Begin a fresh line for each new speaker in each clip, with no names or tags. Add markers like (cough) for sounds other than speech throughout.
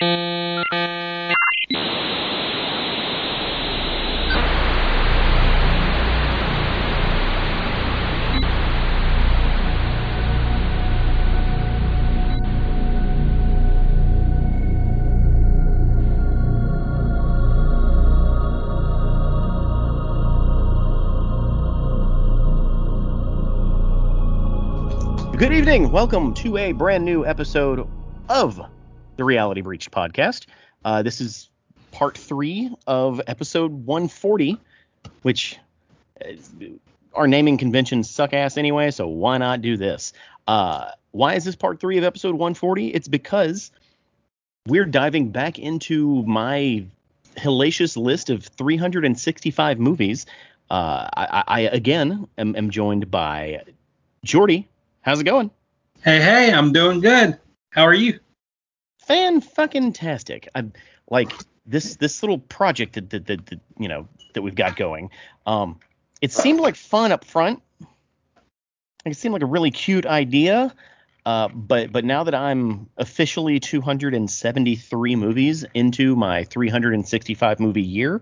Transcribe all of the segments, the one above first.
Good evening. Welcome to a brand new episode of the Reality Breached podcast. Uh, this is part three of episode 140, which uh, our naming conventions suck ass anyway, so why not do this? Uh, why is this part three of episode 140? It's because we're diving back into my hellacious list of 365 movies. Uh, I, I again am, am joined by Jordy. How's it going?
Hey, hey, I'm doing good. How are you?
Fan fucking tastic. I like this this little project that, that that, that you know that we've got going. Um, it seemed like fun up front. It seemed like a really cute idea. Uh, but but now that I'm officially 273 movies into my 365 movie year,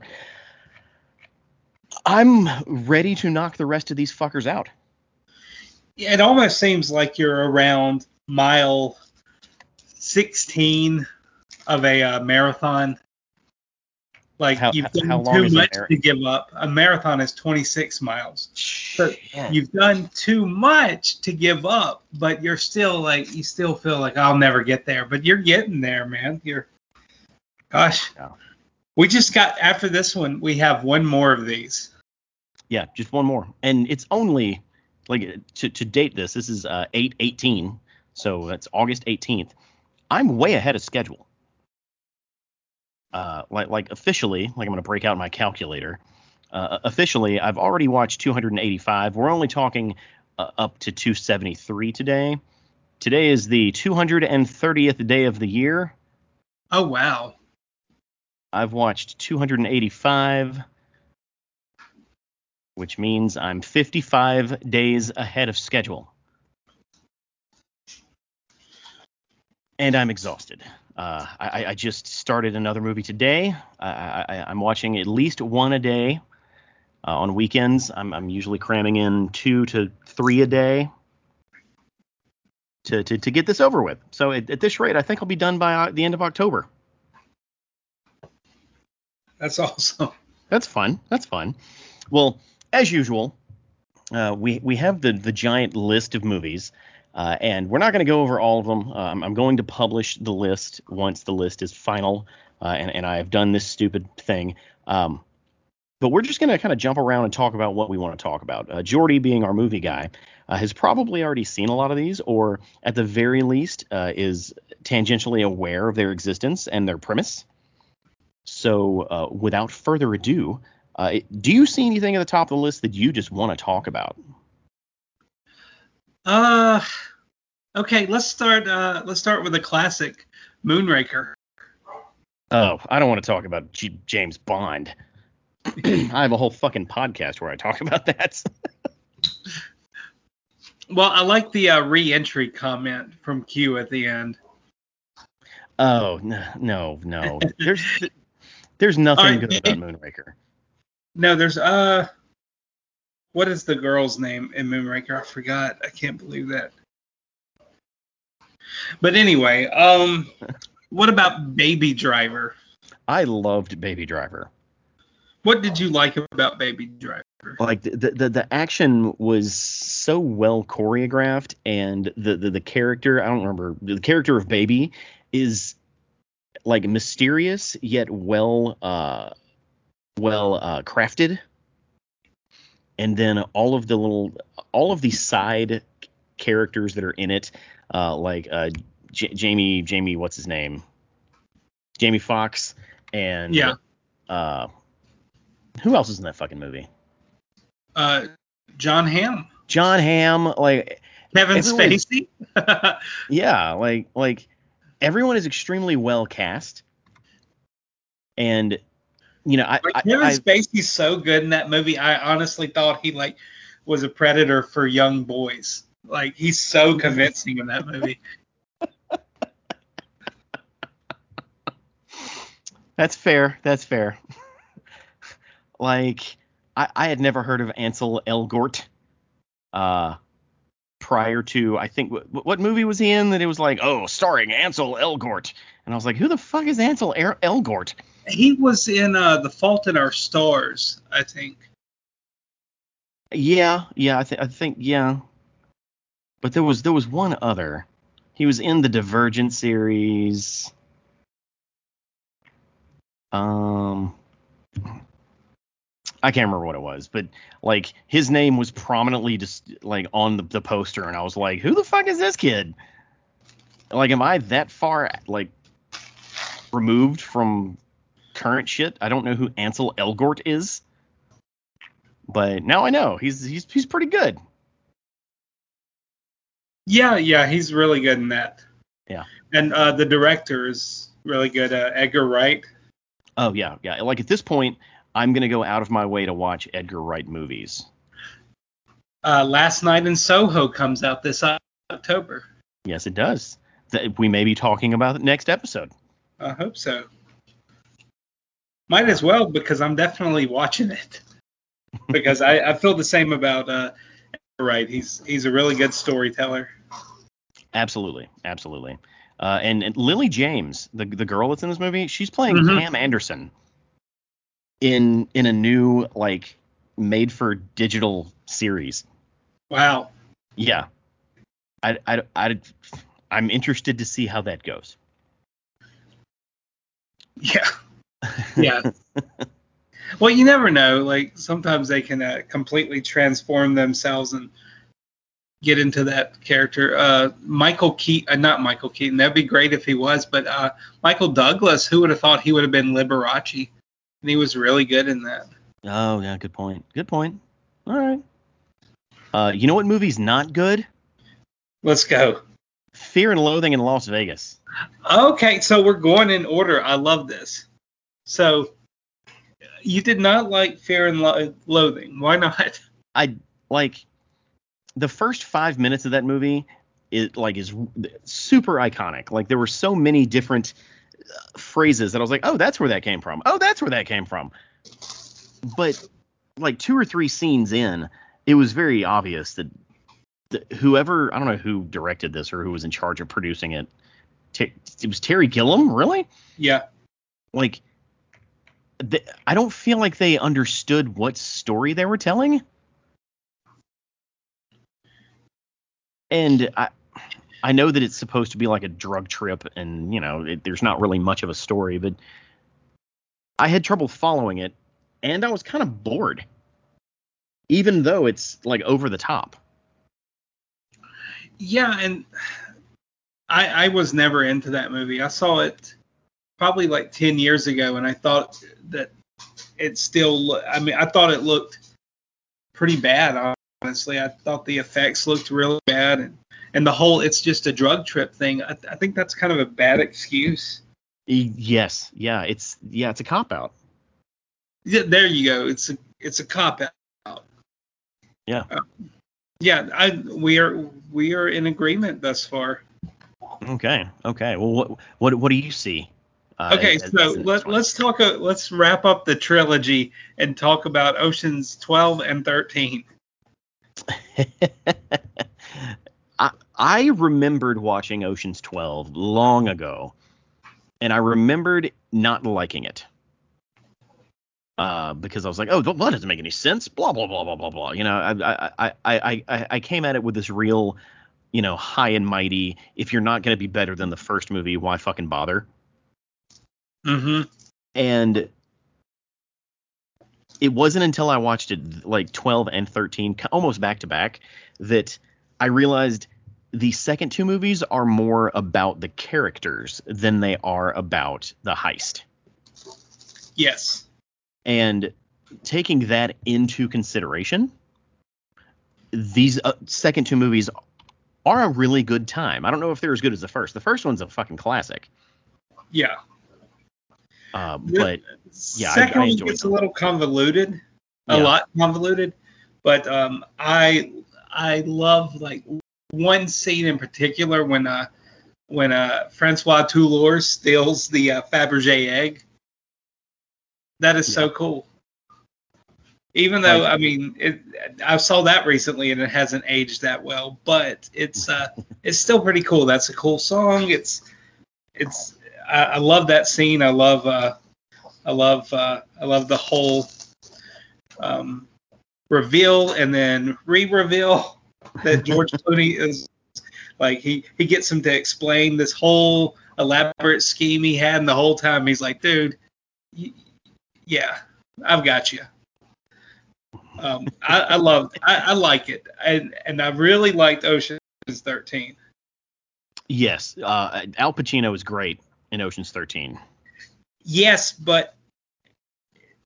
I'm ready to knock the rest of these fuckers out
it almost seems like you're around mile 16 of a uh, marathon. Like how, you've done too much mar- to give up. A marathon is 26 miles. So you've done too much to give up, but you're still like you still feel like I'll never get there, but you're getting there, man. You're gosh. We just got after this one, we have one more of these.
Yeah, just one more. And it's only like to, to date this, this is uh, 8 18, so that's August 18th. I'm way ahead of schedule. Uh, like like officially, like I'm gonna break out my calculator. Uh, officially, I've already watched 285. We're only talking uh, up to 273 today. Today is the 230th day of the year.
Oh wow!
I've watched 285 which means I'm 55 days ahead of schedule. And I'm exhausted. Uh, I, I, just started another movie today. I, am watching at least one a day. Uh, on weekends, I'm, I'm, usually cramming in two to three a day to, to, to get this over with. So at, at this rate, I think I'll be done by uh, the end of October.
That's awesome.
That's fun. That's fun. Well, as usual, uh, we we have the the giant list of movies, uh, and we're not going to go over all of them. Um, I'm going to publish the list once the list is final, uh, and and I have done this stupid thing. Um, but we're just going to kind of jump around and talk about what we want to talk about. Uh, Jordy, being our movie guy, uh, has probably already seen a lot of these, or at the very least uh, is tangentially aware of their existence and their premise. So, uh, without further ado, uh, do you see anything at the top of the list that you just want to talk about?
Uh, okay. Let's start. Uh, let's start with a classic, Moonraker.
Oh, I don't want to talk about G- James Bond. (clears throat) I have a whole fucking podcast where I talk about that. (laughs)
well, I like the uh, re-entry comment from Q at the end.
Oh no, no, no. There's there's nothing right, good about Moonraker.
No, there's uh what is the girl's name in Moonraker? I forgot. I can't believe that. But anyway, um (laughs) what about Baby Driver?
I loved Baby Driver.
What did you like about Baby Driver?
Like the the, the action was so well choreographed and the, the the character, I don't remember, the character of Baby is like mysterious yet well uh well uh, crafted, and then all of the little all of the side characters that are in it, uh, like uh, J- Jamie Jamie what's his name, Jamie Foxx, and
yeah,
uh, who else is in that fucking movie?
Uh, Jon Hamm.
Jon Hamm, like
Kevin Spacey. (laughs)
yeah, like like everyone is extremely well cast, and you know, I,
like Kevin I, Spacey's so good in that movie. I honestly thought he like was a predator for young boys. Like he's so convincing in that movie. (laughs)
That's fair. That's fair. (laughs) like I, I had never heard of Ansel Elgort. Uh, prior to I think what, what movie was he in that it was like oh starring Ansel Elgort and I was like who the fuck is Ansel er- Elgort?
He was in uh, The Fault in Our Stars, I think.
Yeah, yeah, I think I think yeah. But there was there was one other. He was in the Divergent series. Um I can't remember what it was, but like his name was prominently just like on the, the poster, and I was like, who the fuck is this kid? Like, am I that far like removed from current shit? I don't know who Ansel Elgort is, but now I know he's he's he's pretty good.
Yeah, yeah, he's really good in that.
Yeah.
And uh, the director is really good, uh, Edgar Wright.
Oh yeah, yeah. Like at this point, I'm gonna go out of my way to watch Edgar Wright movies.
Uh, Last Night in Soho comes out this October.
Yes, it does. We may be talking about it next episode.
I hope so. Might as well because I'm definitely watching it. (laughs) because I, I, feel the same about uh, Wright. He's he's a really good storyteller.
Absolutely, absolutely. Uh, and, and, Lily James, the the girl that's in this movie, she's playing mm-hmm. Pam Anderson in in a new like made for digital series.
Wow.
Yeah. I I I I'm interested to see how that goes.
Yeah. Yeah. (laughs) well, you never know. Like sometimes they can uh, completely transform themselves and get into that character. Uh, Michael Keaton, uh, not Michael Keaton. That'd be great if he was, but uh, Michael Douglas. Who would have thought he would have been Liberace? and he was really good in that.
Oh yeah, good point. Good point. All right. Uh, you know what movie's not good?
Let's go.
Fear and Loathing in Las Vegas.
Okay, so we're going in order. I love this. So you did not like Fear and Lo- Loathing. Why not?
I like the first five minutes of that movie. It like is super iconic. Like there were so many different uh, phrases that I was like, oh, that's where that came from. Oh, that's where that came from. But like two or three scenes in, it was very obvious that, that whoever I don't know who directed this or who was in charge of producing it, t- it was Terry Gilliam, really?
Yeah.
Like, I don't feel like they understood what story they were telling. And I, I know that it's supposed to be like a drug trip, and you know, it, there's not really much of a story, but I had trouble following it, and I was kind of bored, even though it's like over the top.
Yeah, and I I was never into that movie. I saw it probably like 10 years ago, and I thought that it still. I mean, I thought it looked pretty bad. Honestly, I thought the effects looked really bad, and and the whole it's just a drug trip thing. I, I think that's kind of a bad excuse.
Yes, yeah, it's yeah, it's a cop out.
Yeah, there you go. It's a it's a cop out.
Yeah. Uh,
yeah, I we are we are in agreement thus far.
Okay. Okay. Well, what what what do you see?
Uh, okay, as, so as let, let's talk. Uh, let's wrap up the trilogy and talk about Oceans 12 and 13. (laughs)
I, I remembered watching Ocean's 12 long ago, and I remembered not liking it. Uh, because I was like, oh, that doesn't make any sense. Blah blah blah blah blah blah. You know, I I I I I came at it with this real, you know, high and mighty. If you're not going to be better than the first movie, why fucking bother?
Mm-hmm.
And it wasn't until I watched it like 12 and 13, almost back to back, that I realized the second two movies are more about the characters than they are about the heist.
Yes.
And taking that into consideration, these uh, second two movies are a really good time. I don't know if they're as good as the first. The first one's a fucking classic.
Yeah.
Uh, but yeah,
second I, I one gets a little convoluted, a yeah. lot convoluted. But um, I I love like one scene in particular when uh when uh Francois Toulour steals the uh, Fabergé egg. That is yeah. so cool. Even though I mean, it, I saw that recently and it hasn't aged that well, but it's uh, (laughs) it's still pretty cool. That's a cool song. It's it's I, I love that scene. I love uh, I love uh, I love the whole um, reveal and then re-reveal (laughs) that George (laughs) Clooney is like he he gets him to explain this whole elaborate scheme he had, and the whole time he's like, dude, y- yeah, I've got you. Um, I, I love, I, I like it, and and I really liked Ocean's 13.
Yes, uh, Al Pacino is great in Ocean's 13.
Yes, but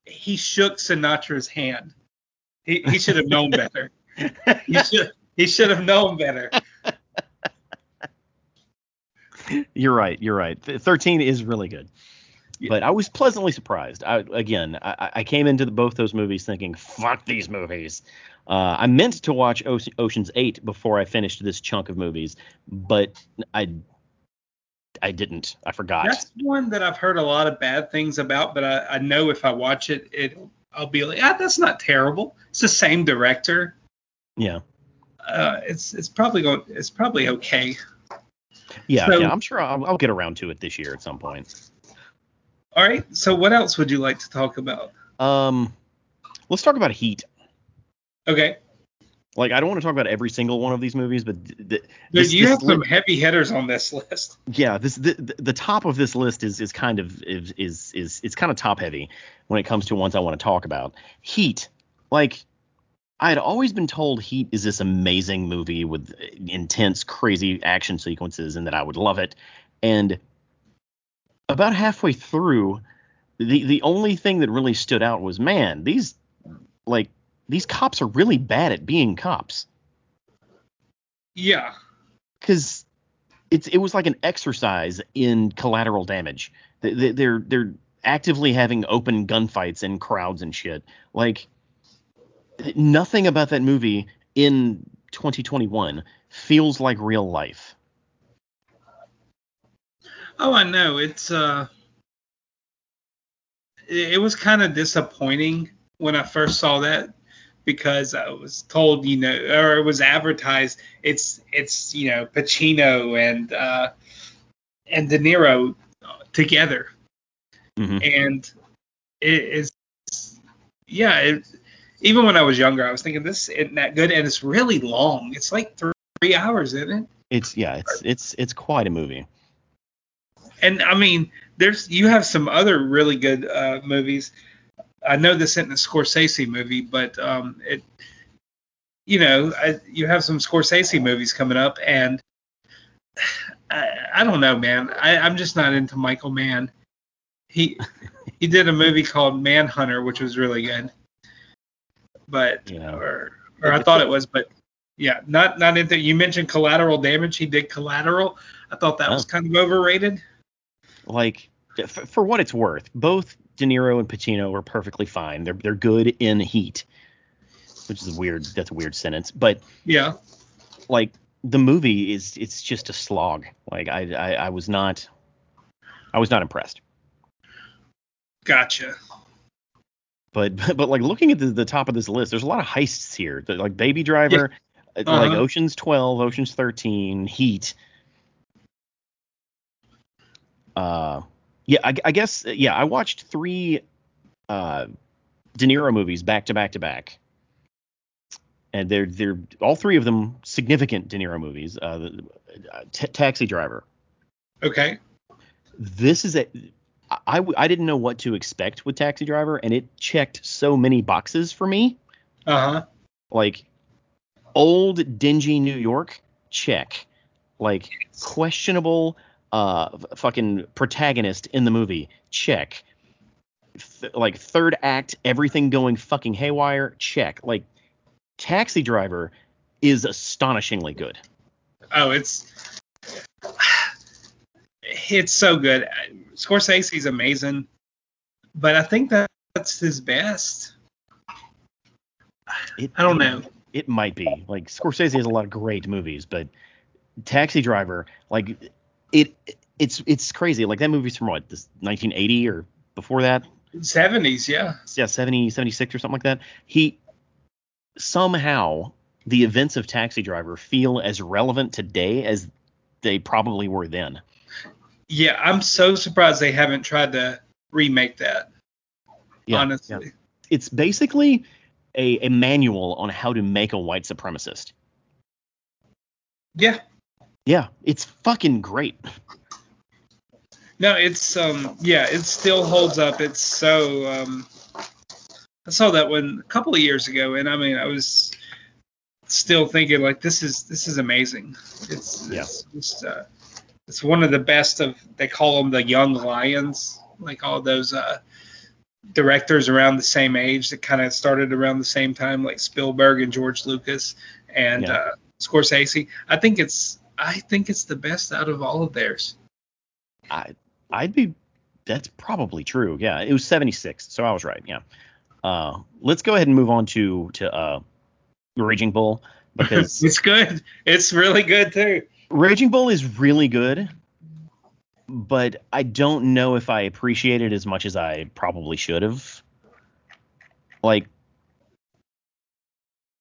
he shook Sinatra's hand. He, he should have known better. he (laughs) should he should have known better.
You're right. You're right. 13 is really good. But I was pleasantly surprised. I, again, I, I came into the, both those movies thinking, "Fuck these movies." Uh, I meant to watch Ocean's Eight before I finished this chunk of movies, but I I didn't. I forgot.
That's one that I've heard a lot of bad things about, but I, I know if I watch it, it I'll be like, ah, that's not terrible. It's the same director.
Yeah.
Uh, it's it's probably going it's probably okay.
Yeah, so, yeah, I'm sure I'll, I'll, get around to it this year at some point.
All right. So what else would you like to talk about?
Um, let's talk about Heat.
Okay.
Like I don't want to talk about every single one of these movies, but th-
Dude, this, you this have li- some heavy hitters on this list.
Yeah, this the, the top of this list is is kind of is is is it's kind of top heavy when it comes to ones I want to talk about. Heat, like I had always been told Heat is this amazing movie with uh, intense, crazy action sequences and that I would love it. And about halfway through, the the only thing that really stood out was, man, these like these cops are really bad at being cops.
Yeah.
Cuz it's it was like an exercise in collateral damage. They're they're actively having open gunfights in crowds and shit. Like nothing about that movie in 2021 feels like real life.
Oh, I know. It's uh it was kind of disappointing when I first saw that because I was told, you know, or it was advertised it's it's, you know, Pacino and uh and De Niro together. Mm-hmm. And it is yeah, it even when I was younger, I was thinking this isn't that good, and it's really long. It's like three, three hours, isn't it?
It's yeah, it's it's it's quite a movie.
And I mean, there's you have some other really good uh, movies. I know this isn't a Scorsese movie, but um, it, you know, I, you have some Scorsese movies coming up, and (sighs) I, I don't know, man. I, I'm just not into Michael Mann. He (laughs) he did a movie called Manhunter, which was really good but yeah. or or I thought it was, but yeah, not not into. You mentioned collateral damage. He did collateral. I thought that was kind of overrated.
Like for, for what it's worth, both De Niro and Pacino are perfectly fine. They're they're good in Heat, which is a weird. That's a weird sentence, but
yeah,
like the movie is it's just a slog. Like I I, I was not I was not impressed.
Gotcha.
But (laughs) but like looking at the, the top of this list, there's a lot of heists here. Like Baby Driver, yeah. uh-huh. like Ocean's 12, Ocean's 13, Heat. Uh, yeah, I, I guess yeah, I watched three uh De Niro movies back to back to back. And they're they're all three of them significant De Niro movies. Uh, t- Taxi Driver.
Okay.
This is a I, I didn't know what to expect with Taxi Driver, and it checked so many boxes for me.
Uh huh.
Like old dingy New York, check. Like questionable uh fucking protagonist in the movie, check. Th- like third act, everything going fucking haywire, check. Like Taxi Driver is astonishingly good.
Oh, it's it's so good. Scorsese's amazing, but I think that that's his best. It, I don't know.
It might be. Like Scorsese has a lot of great movies, but Taxi Driver, like it, it's it's crazy. Like that movie's from what, this 1980 or before that?
70s, yeah.
Yeah, 70, 76 or something like that. He somehow the events of Taxi Driver feel as relevant today as they probably were then.
Yeah, I'm so surprised they haven't tried to remake that. Yeah, honestly. Yeah.
It's basically a, a manual on how to make a white supremacist.
Yeah.
Yeah, it's fucking great.
No, it's um yeah, it still holds up. It's so um I saw that one a couple of years ago and I mean I was still thinking like this is this is amazing. It's yeah. it's just uh it's one of the best of they call them the young lions, like all those uh directors around the same age that kind of started around the same time, like Spielberg and George Lucas and yeah. uh, Scorsese. I think it's I think it's the best out of all of theirs.
I I'd be that's probably true. Yeah, it was 76, so I was right. Yeah. Uh, let's go ahead and move on to to uh, Raging Bull because (laughs)
it's good. It's really good too.
Raging Bull is really good, but I don't know if I appreciate it as much as I probably should have. Like,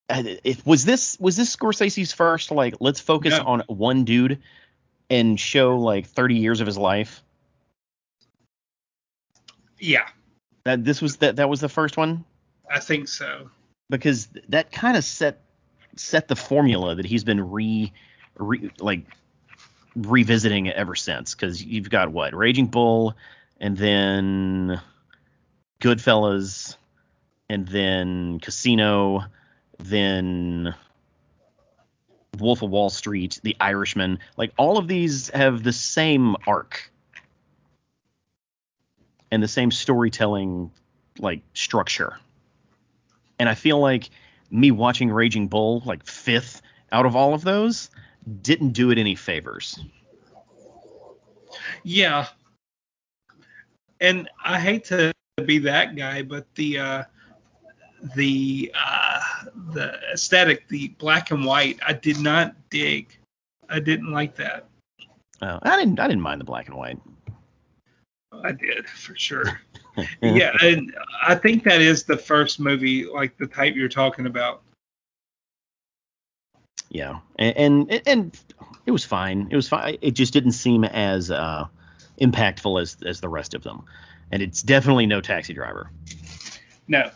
if was this was this Scorsese's first like let's focus no. on one dude and show like 30 years of his life?
Yeah.
That this was that that was the first one?
I think so.
Because that kind of set set the formula that he's been re, re like revisiting it ever since cuz you've got what? Raging Bull and then Goodfellas and then Casino, then Wolf of Wall Street, The Irishman, like all of these have the same arc and the same storytelling like structure. And I feel like me watching Raging Bull like fifth out of all of those didn't do it any favors.
Yeah. And I hate to be that guy, but the uh the uh the aesthetic, the black and white, I did not dig. I didn't like that.
Oh, I didn't I didn't mind the black and white.
I did for sure. (laughs) yeah, and I think that is the first movie like the type you're talking about.
Yeah, and and, and it was fine. It was fine. It just didn't seem as uh, impactful as as the rest of them, and it's definitely no Taxi Driver.
No,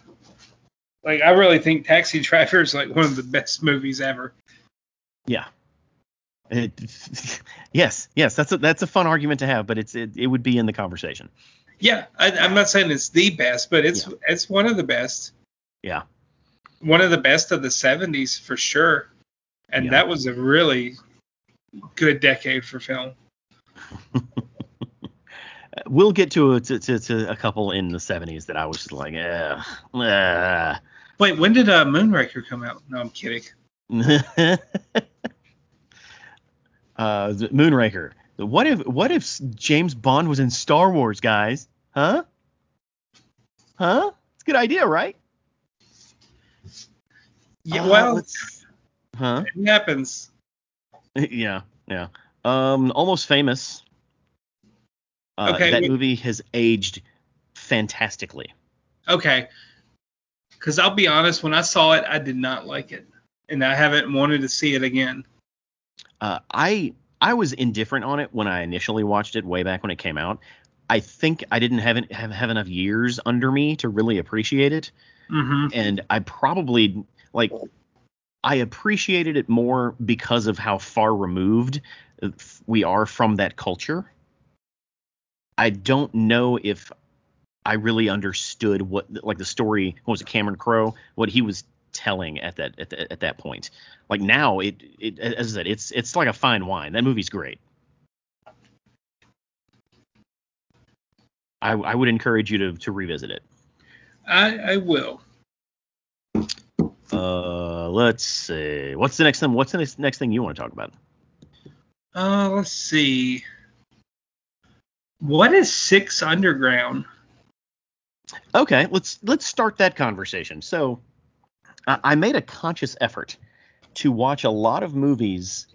like I really think Taxi Driver is like one of the best movies ever.
Yeah, it, (laughs) yes, yes, that's a that's a fun argument to have, but it's it, it would be in the conversation.
Yeah, I, am not saying it's the best, but it's yeah. it's one of the best.
Yeah.
One of the best of the 70s for sure, and yeah. that was a really good decade for film. (laughs)
we'll get to, to, to, to, a couple in the 70s that I was just like, eh, eh.
Wait, when did uh, Moonraker come out? No, I'm kidding. (laughs)
uh, Moonraker. What if what if James Bond was in Star Wars, guys? Huh? Huh? It's a good idea, right?
Yeah, uh, well, huh? It happens. (laughs)
Yeah, yeah. Um, almost famous. Uh, okay. That wait. movie has aged fantastically.
Okay. Because I'll be honest, when I saw it, I did not like it, and I haven't wanted to see it again.
Uh, I I was indifferent on it when I initially watched it way back when it came out. I think I didn't have have, have enough years under me to really appreciate it,
mm-hmm.
and I probably like I appreciated it more because of how far removed we are from that culture. I don't know if I really understood what like the story what was it Cameron Crowe what he was telling at that at, the, at that point. Like now, it it as I said, it's it's like a fine wine. That movie's great. I I would encourage you to to revisit it.
I I will.
Uh, let's see. What's the next thing? What's the next, next thing you want to talk about?
Uh, let's see. What is Six Underground?
Okay, let's let's start that conversation. So, I made a conscious effort to watch a lot of movies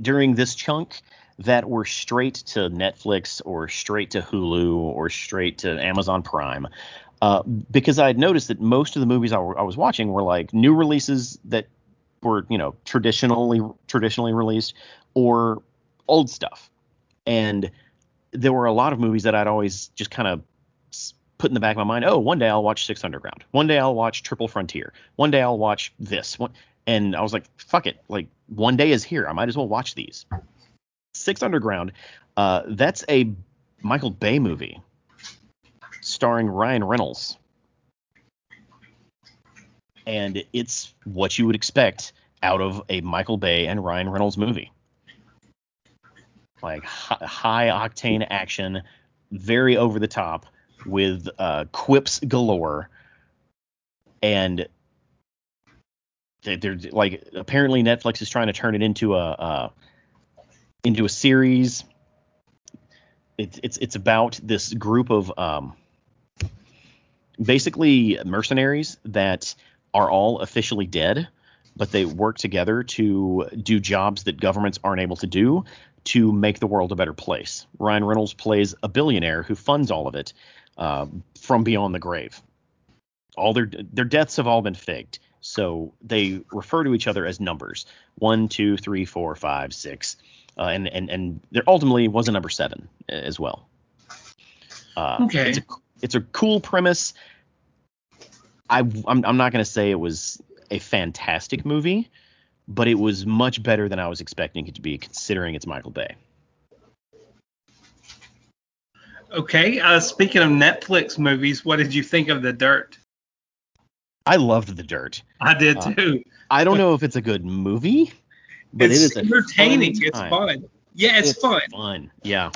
during this chunk that were straight to Netflix or straight to Hulu or straight to Amazon Prime. Uh, because I had noticed that most of the movies I, w- I was watching were like new releases that were, you know, traditionally traditionally released or old stuff. And there were a lot of movies that I'd always just kind of put in the back of my mind, oh, one day I'll watch Six Underground. One day I'll watch Triple Frontier. One day I'll watch this. And I was like, fuck it. Like one day is here. I might as well watch these. Six Underground. Uh, that's a Michael Bay movie starring Ryan Reynolds. And it's what you would expect out of a Michael Bay and Ryan Reynolds movie. Like high octane action, very over the top, with uh, quips galore. And they're like apparently Netflix is trying to turn it into a uh, into a series. It's it's it's about this group of um, basically mercenaries that are all officially dead, but they work together to do jobs that governments aren't able to do to make the world a better place. Ryan Reynolds plays a billionaire who funds all of it uh, from beyond the grave. All their their deaths have all been faked. So they refer to each other as numbers one, two, three, four, five, six, uh, and and and there ultimately was a number seven as well. Uh,
okay.
It's a, it's a cool premise. I I'm, I'm not gonna say it was a fantastic movie, but it was much better than I was expecting it to be, considering it's Michael Bay.
Okay. Uh, speaking of Netflix movies, what did you think of The Dirt?
I loved The Dirt.
I did uh, too. Uh,
I don't know if it's a good movie, but
it's
it is
entertaining. It's fun. Yeah, it's,
it's
fun.
Fun. Yeah.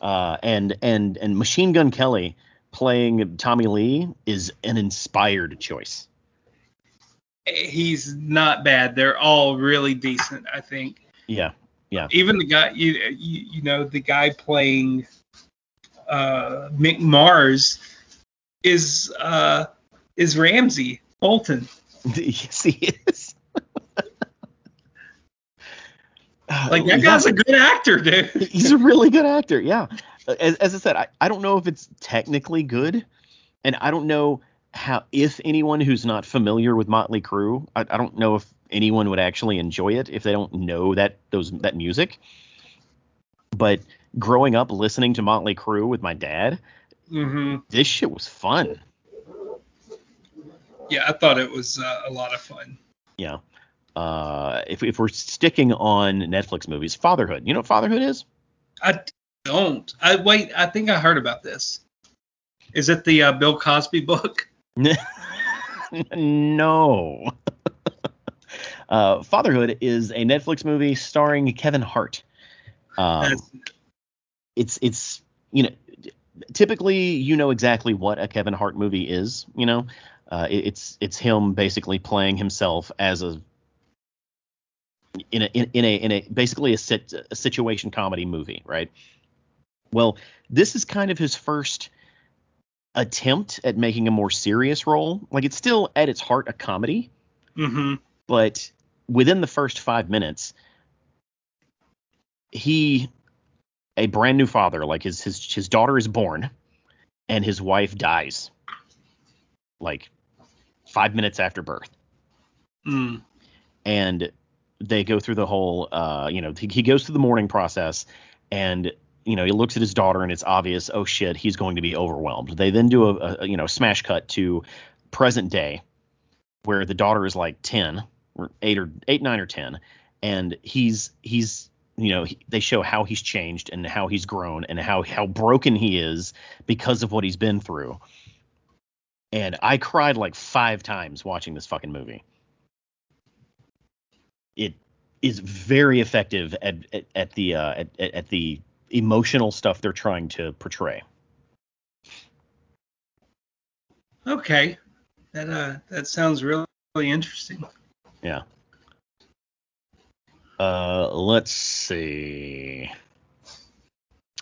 Uh, and and and Machine Gun Kelly playing Tommy Lee is an inspired choice.
He's not bad. They're all really decent, I think.
Yeah. Yeah.
Even the guy you you, you know the guy playing uh, Mick Mars is uh, is Ramsay Bolton. (laughs)
yes, he is. (laughs)
like that guy's a good actor, dude. (laughs)
He's a really good actor. Yeah. As, as I said, I, I don't know if it's technically good, and I don't know how if anyone who's not familiar with Motley Crue, I, I don't know if anyone would actually enjoy it if they don't know that those that music. But growing up listening to Motley Crue with my dad,
Mm-hmm.
This shit was fun.
Yeah, I thought it was uh, a lot of fun.
Yeah. Uh, if, if we're sticking on Netflix movies, Fatherhood. You know what Fatherhood is?
I don't. I wait. I think I heard about this. Is it the uh, Bill Cosby book? (laughs)
no. Uh, Fatherhood is a Netflix movie starring Kevin Hart. Um, it's it's you know typically you know exactly what a Kevin Hart movie is. You know, uh, it, it's it's him basically playing himself as a in a in, in a in a basically a, sit, a situation comedy movie, right? Well, this is kind of his first attempt at making a more serious role. Like it's still at its heart a comedy,
mm-hmm.
but within the first five minutes, he a brand new father. Like his his his daughter is born, and his wife dies. Like five minutes after birth.
Mm.
And they go through the whole, uh, you know, he, he goes through the mourning process, and you know he looks at his daughter, and it's obvious, oh shit, he's going to be overwhelmed. They then do a, a you know smash cut to present day, where the daughter is like ten eight or eight, nine or ten, and he's he's you know he, they show how he's changed and how he's grown and how how broken he is because of what he's been through. And i cried like five times watching this fucking movie. It is very effective at at, at the uh, at, at the emotional stuff they're trying to portray.
Okay. That uh that sounds really, really interesting
yeah uh, let's see.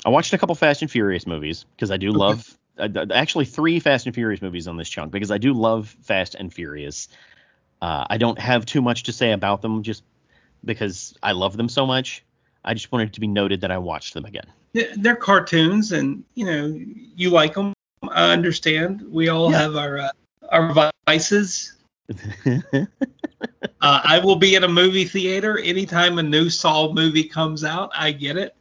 I watched a couple Fast and Furious movies because I do okay. love. Uh, actually, three Fast and Furious movies on this chunk because I do love Fast and Furious. Uh, I don't have too much to say about them just because I love them so much. I just wanted to be noted that I watched them again.
They're cartoons, and you know you like them. I understand. We all yeah. have our uh, our vices. (laughs) uh, I will be in a movie theater anytime a new Saw movie comes out. I get it.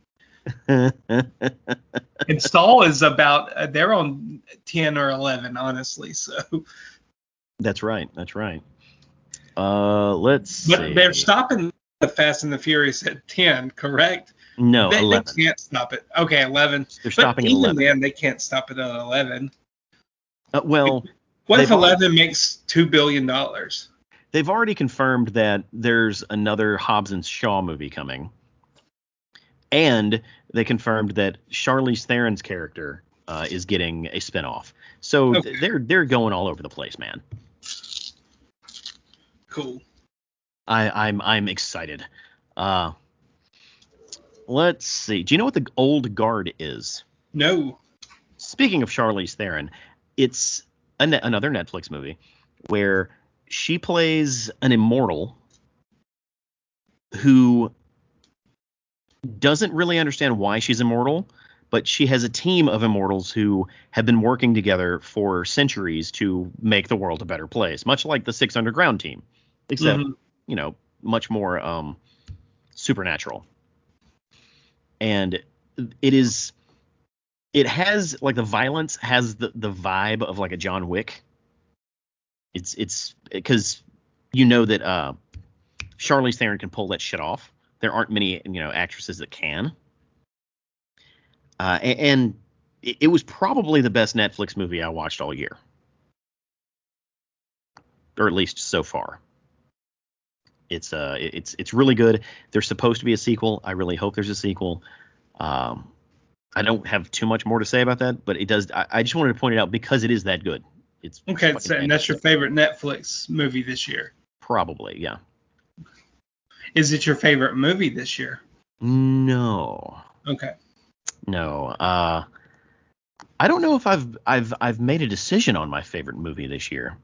(laughs) and Saw is about uh, they're on ten or eleven, honestly. So.
That's right. That's right. Uh, let's.
But
see.
they're stopping the Fast and the Furious at ten, correct?
No,
they,
11.
They can't stop it. Okay, 11.
They're stopping
but
at 11.
Then they can't stop it at 11.
Uh, well,
what if 11 already, makes two billion dollars?
They've already confirmed that there's another Hobbs and Shaw movie coming, and they confirmed that Charlize Theron's character uh, is getting a spinoff. So okay. they're they're going all over the place, man.
Cool.
I, I'm I'm excited. Uh, let's see. Do you know what the old guard is?
No.
Speaking of Charlize Theron, it's ne- another Netflix movie where she plays an immortal who doesn't really understand why she's immortal, but she has a team of immortals who have been working together for centuries to make the world a better place, much like the Six Underground team, except mm-hmm. you know much more um, supernatural and it is it has like the violence has the the vibe of like a John Wick. It's it's because you know that uh Charlize Theron can pull that shit off. There aren't many you know actresses that can. Uh, and, and it, it was probably the best Netflix movie I watched all year, or at least so far. It's uh, it's it's really good. There's supposed to be a sequel. I really hope there's a sequel. Um, I don't have too much more to say about that, but it does. I, I just wanted to point it out because it is that good. It's
okay. So, and that's your favorite Netflix movie this year?
Probably, yeah.
Is it your favorite movie this year?
No.
Okay.
No. Uh, I don't know if I've I've I've made a decision on my favorite movie this year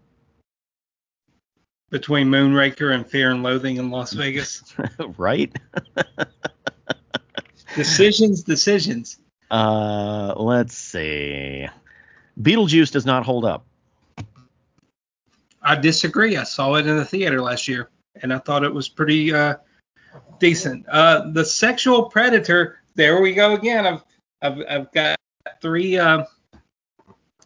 between Moonraker and Fear and Loathing in Las (laughs) Vegas.
right? (laughs)
decisions, decisions.
Uh, let's see. Beetlejuice does not hold up.
I disagree. I saw it in the theater last year, and I thought it was pretty uh, decent. Uh, the Sexual Predator. There we go again. I've I've, I've got three uh,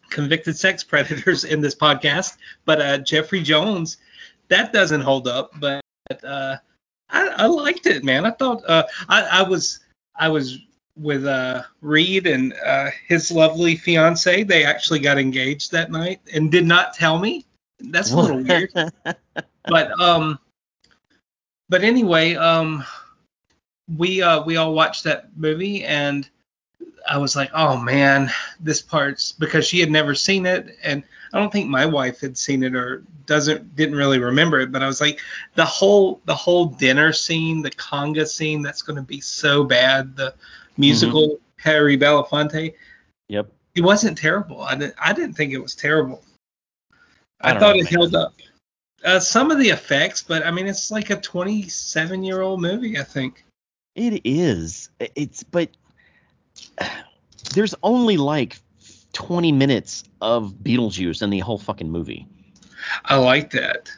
convicted sex (laughs) predators in this podcast, but uh, Jeffrey Jones that doesn't hold up. But uh, I, I, liked it, man. I thought uh, I, I, was I was with uh, Reed and uh, his lovely fiance. They actually got engaged that night and did not tell me. That's a little weird. (laughs) but um, but anyway, um, we uh we all watched that movie and I was like, oh man, this part's because she had never seen it, and I don't think my wife had seen it or doesn't didn't really remember it. But I was like, the whole the whole dinner scene, the conga scene, that's going to be so bad. The musical mm-hmm. Harry Belafonte.
Yep.
It wasn't terrible. I didn't I didn't think it was terrible. I, I thought know, it man. held up. Uh, some of the effects, but I mean, it's like a 27 year old movie, I think.
It is. It's but there's only like 20 minutes of Beetlejuice in the whole fucking movie.
I like that.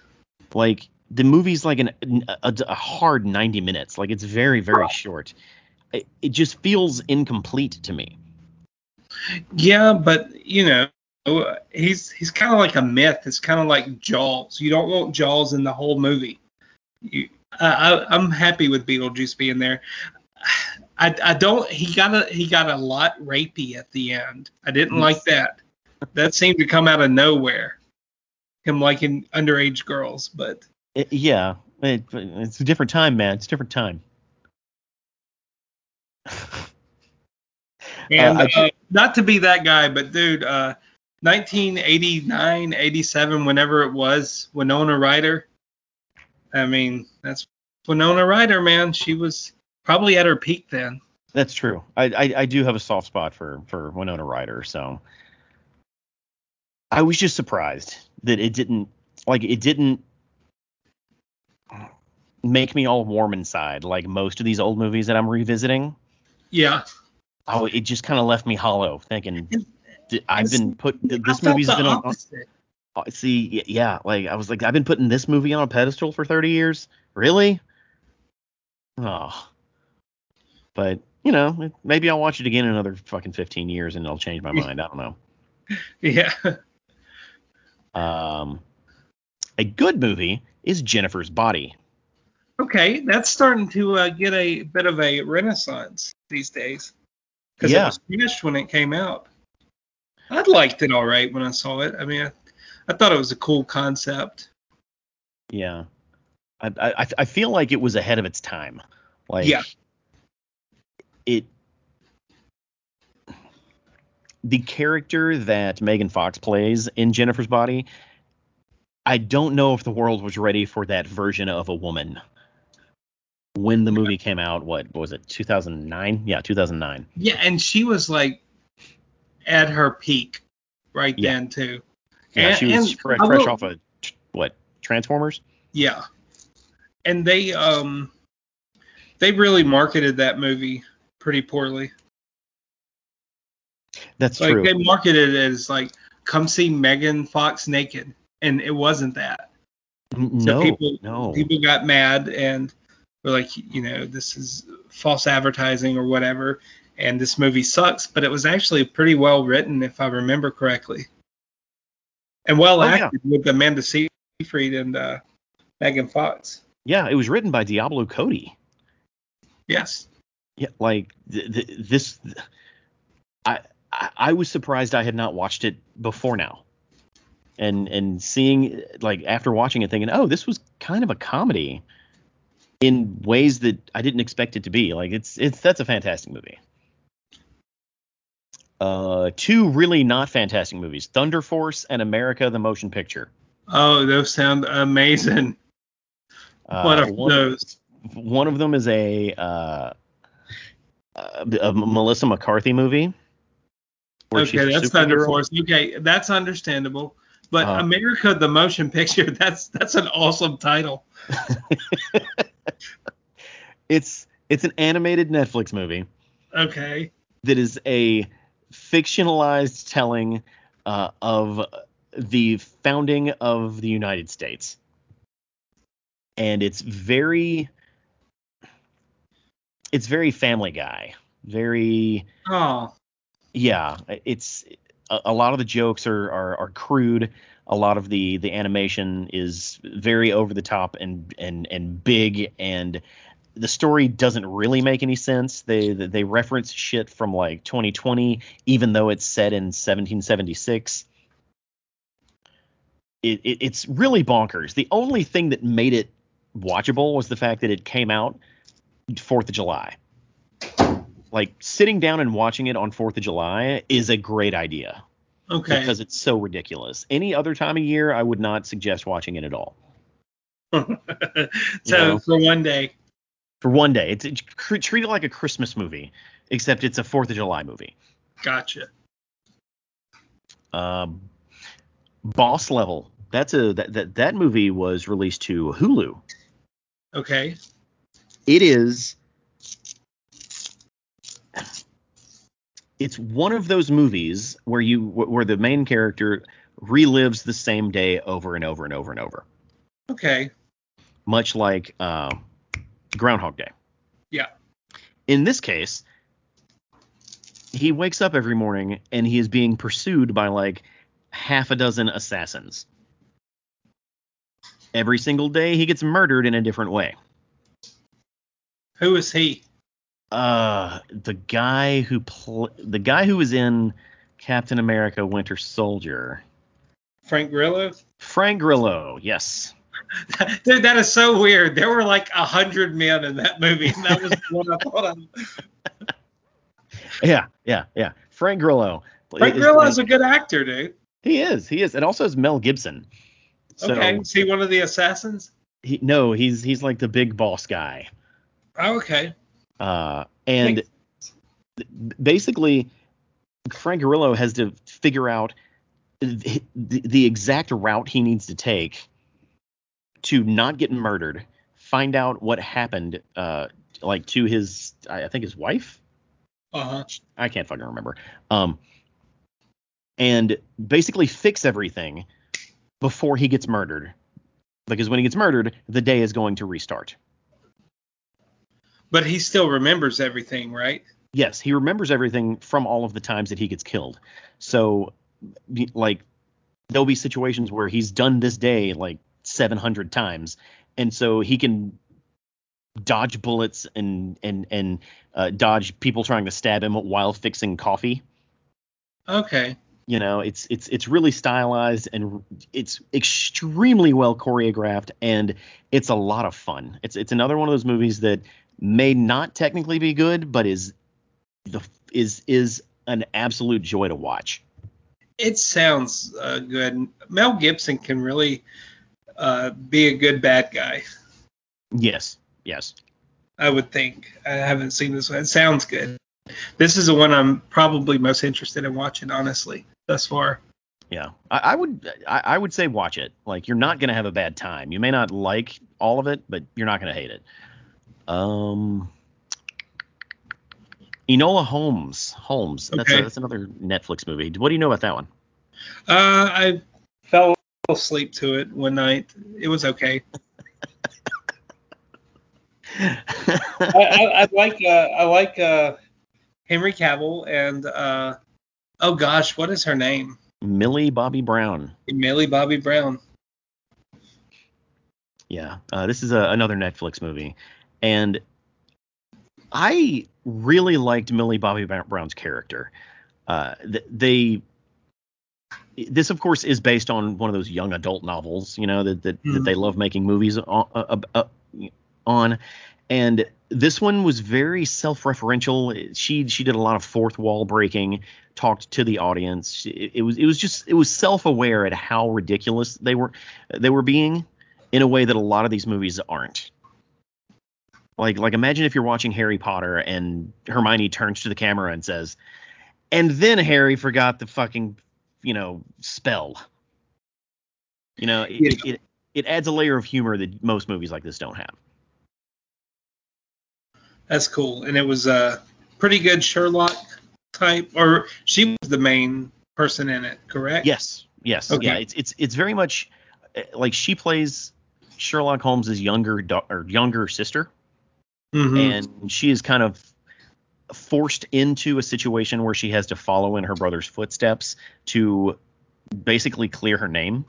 Like the movie's like an a, a hard 90 minutes. Like it's very very short. It, it just feels incomplete to me.
Yeah, but you know, he's he's kind of like a myth. It's kind of like Jaws. You don't want Jaws in the whole movie. You, I, I'm happy with Beetlejuice being there. I, I don't. He got a he got a lot rapey at the end. I didn't like that. That seemed to come out of nowhere. Him liking underage girls, but
it, yeah, it, it's a different time, man. It's a different time. (laughs)
and uh, uh, not to be that guy, but dude, uh, 1989, 87, whenever it was, Winona Ryder. I mean, that's Winona Ryder, man. She was probably at her peak then.
That's true. I, I, I do have a soft spot for for Winona Ryder, so I was just surprised that it didn't like it didn't make me all warm inside, like most of these old movies that I'm revisiting.
Yeah.
Oh, it just kind of left me hollow, thinking I've been put this movie's been on. Uh, see, yeah, like I was like I've been putting this movie on a pedestal for 30 years. Really? Oh. But you know, maybe I'll watch it again in another fucking 15 years and it'll change my (laughs) mind. I don't know.
Yeah.
Um, a good movie is Jennifer's Body.
Okay, that's starting to uh, get a bit of a renaissance these days. Because yeah. it was finished when it came out. I liked it all right when I saw it. I mean, I, I thought it was a cool concept.
Yeah. I, I I feel like it was ahead of its time. Like
yeah.
it the character that Megan Fox plays in Jennifer's Body, I don't know if the world was ready for that version of a woman when the movie came out. What, what was it? 2009? Yeah, 2009.
Yeah, and she was like at her peak right yeah. then too.
Yeah, and, she was fresh, fresh off of what Transformers.
Yeah, and they um they really marketed that movie pretty poorly.
That's
like,
true.
They marketed it as like, come see Megan Fox naked, and it wasn't that.
No,
so people,
no.
People got mad and were like, you know, this is false advertising or whatever, and this movie sucks. But it was actually pretty well written, if I remember correctly, and well oh, acted yeah. with Amanda Seyfried and uh, Megan Fox.
Yeah, it was written by Diablo Cody.
Yes.
Yeah, like th- th- this. Th- I I was surprised I had not watched it before now. And and seeing like after watching it thinking, "Oh, this was kind of a comedy." in ways that I didn't expect it to be. Like it's it's that's a fantastic movie. Uh, two really not fantastic movies: Thunder Force and America the Motion Picture.
Oh, those sound amazing. Uh, what are one, those?
One of them is a, uh, a, a Melissa McCarthy movie.
Okay, that's Thunder Force. Okay, that's understandable. But uh, America the Motion Picture, (laughs) that's that's an awesome title. (laughs)
it's it's an animated Netflix movie.
Okay.
That is a fictionalized telling uh, of the founding of the United States, and it's very it's very Family Guy, very.
Oh.
Yeah, it's a, a lot of the jokes are, are are crude. A lot of the the animation is very over the top and and and big and the story doesn't really make any sense. They they reference shit from like 2020, even though it's set in 1776. It, it, it's really bonkers. The only thing that made it watchable was the fact that it came out Fourth of July. Like sitting down and watching it on Fourth of July is a great idea.
Okay.
Because it's so ridiculous. Any other time of year, I would not suggest watching it at all. (laughs)
so you know? for one day
for one day. It's, it's treat it like a Christmas movie, except it's a Fourth of July movie.
Gotcha.
Um, Boss Level. That's a that, that that movie was released to Hulu.
Okay.
It is. It's one of those movies where you where the main character relives the same day over and over and over and over.
Okay.
Much like uh, Groundhog Day.
Yeah.
In this case, he wakes up every morning and he is being pursued by like half a dozen assassins. Every single day he gets murdered in a different way.
Who is he?
Uh, the guy who pl- the guy who was in Captain America: Winter Soldier.
Frank Grillo.
Frank Grillo, yes. (laughs)
Dude, that is so weird. There were like a hundred men in that movie, and that was the one I thought of.
Yeah, yeah, yeah. Frank Grillo.
Frank Grillo is, is a good actor, dude.
He is. He is. And also is Mel Gibson.
So, okay. Is he one of the assassins?
He, no, he's he's like the big boss guy.
Oh, okay.
Uh, and basically, Frank Grillo has to figure out the, the exact route he needs to take to not get murdered, find out what happened, uh, like to his, I think his wife.
Uh huh.
I can't fucking remember. Um, and basically fix everything before he gets murdered, because when he gets murdered, the day is going to restart.
But he still remembers everything, right?
Yes, he remembers everything from all of the times that he gets killed. So, like, there'll be situations where he's done this day like 700 times, and so he can dodge bullets and and and uh, dodge people trying to stab him while fixing coffee.
Okay.
You know, it's it's it's really stylized and it's extremely well choreographed and it's a lot of fun. It's it's another one of those movies that may not technically be good, but is the is is an absolute joy to watch.
It sounds uh, good. Mel Gibson can really uh, be a good bad guy.
Yes, yes.
I would think. I haven't seen this one. It sounds good. This is the one I'm probably most interested in watching, honestly, thus far.
Yeah, I, I would I, I, would say watch it. Like you're not gonna have a bad time. You may not like all of it, but you're not gonna hate it. Um, Enola Holmes. Holmes. That's okay. a, that's another Netflix movie. What do you know about that one?
Uh, I fell asleep to it one night. It was okay. I, I, I, like uh, I like uh, Henry Cavill and uh, oh gosh, what is her name?
Millie Bobby Brown.
Millie Bobby Brown.
Yeah, uh, this is a, another Netflix movie, and I really liked Millie Bobby Brown's character. Uh, they this of course is based on one of those young adult novels, you know, that that, mm. that they love making movies on, uh, uh, on, and this one was very self-referential. She she did a lot of fourth wall breaking, talked to the audience. It, it was it was just it was self-aware at how ridiculous they were they were being in a way that a lot of these movies aren't. Like like imagine if you're watching Harry Potter and Hermione turns to the camera and says, "And then Harry forgot the fucking you know spell." You know, it, yeah. it, it adds a layer of humor that most movies like this don't have.
That's cool, and it was a pretty good Sherlock type, or she was the main person in it, correct?
Yes, yes, okay. yeah. It's it's it's very much eh, like she plays Sherlock Holmes's younger do- or younger sister mm-hmm. and she is kind of forced into a situation where she has to follow in her brother's footsteps to basically clear her name.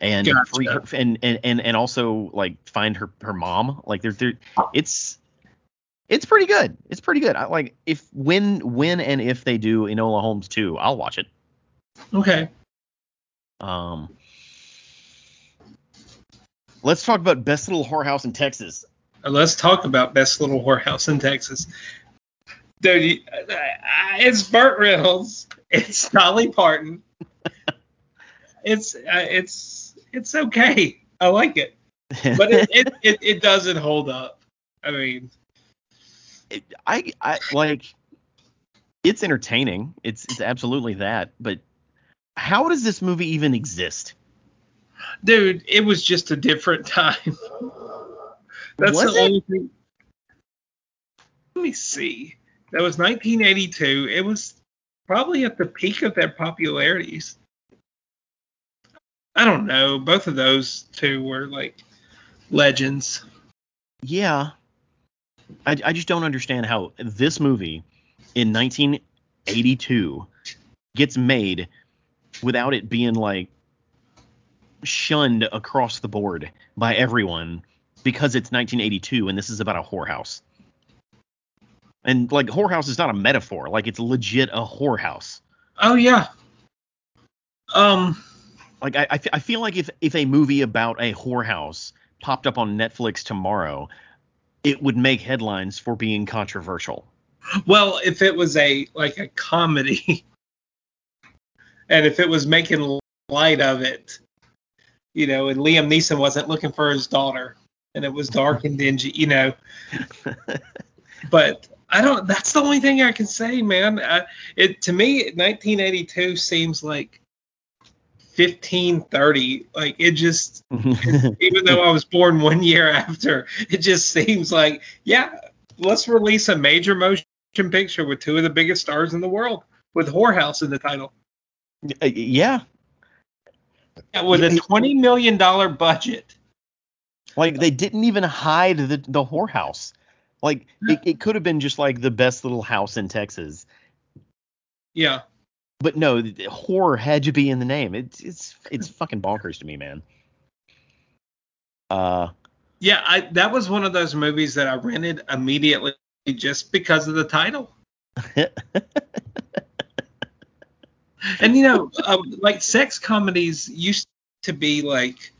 And gotcha. free her, and, and and and also like find her her mom. Like they're, they're it's it's pretty good. It's pretty good. I, like if when when and if they do enola holmes 2 i'll watch it.
Okay.
Um Let's talk about best little whorehouse in Texas.
Let's talk about best little whorehouse in Texas. Dude, it's Burt Reynolds. (laughs) It's Dolly Parton. (laughs) it's uh, it's it's okay. I like it, (laughs) but it, it, it, it doesn't hold up. I mean,
it, I I like it's entertaining. It's it's absolutely that. But how does this movie even exist?
dude, it was just a different time. That's was the it? only thing. Let me see. That was 1982. It was probably at the peak of their popularities. I don't know. Both of those two were like legends.
Yeah. I, I just don't understand how this movie in 1982 gets made without it being like shunned across the board by everyone because it's 1982 and this is about a whorehouse. And like whorehouse is not a metaphor, like it's legit a whorehouse.
Oh yeah. Um
like I, I feel like if if a movie about a whorehouse popped up on Netflix tomorrow, it would make headlines for being controversial.
Well, if it was a like a comedy (laughs) and if it was making light of it, you know, and Liam Neeson wasn't looking for his daughter, and it was dark and dingy, you know. (laughs) but I don't. That's the only thing I can say, man. I, it to me, 1982 seems like 1530. Like it just, (laughs) even though I was born one year after, it just seems like, yeah, let's release a major motion picture with two of the biggest stars in the world with Whorehouse in the title.
Uh, yeah.
yeah with a $20 million budget.
Like they didn't even hide the, the whorehouse. Like it, it could have been just like the best little house in Texas.
Yeah.
But no, horror had to be in the name. It's it's it's fucking bonkers to me, man. Uh.
Yeah, I that was one of those movies that I rented immediately just because of the title. (laughs) and you know, uh, like sex comedies used to be like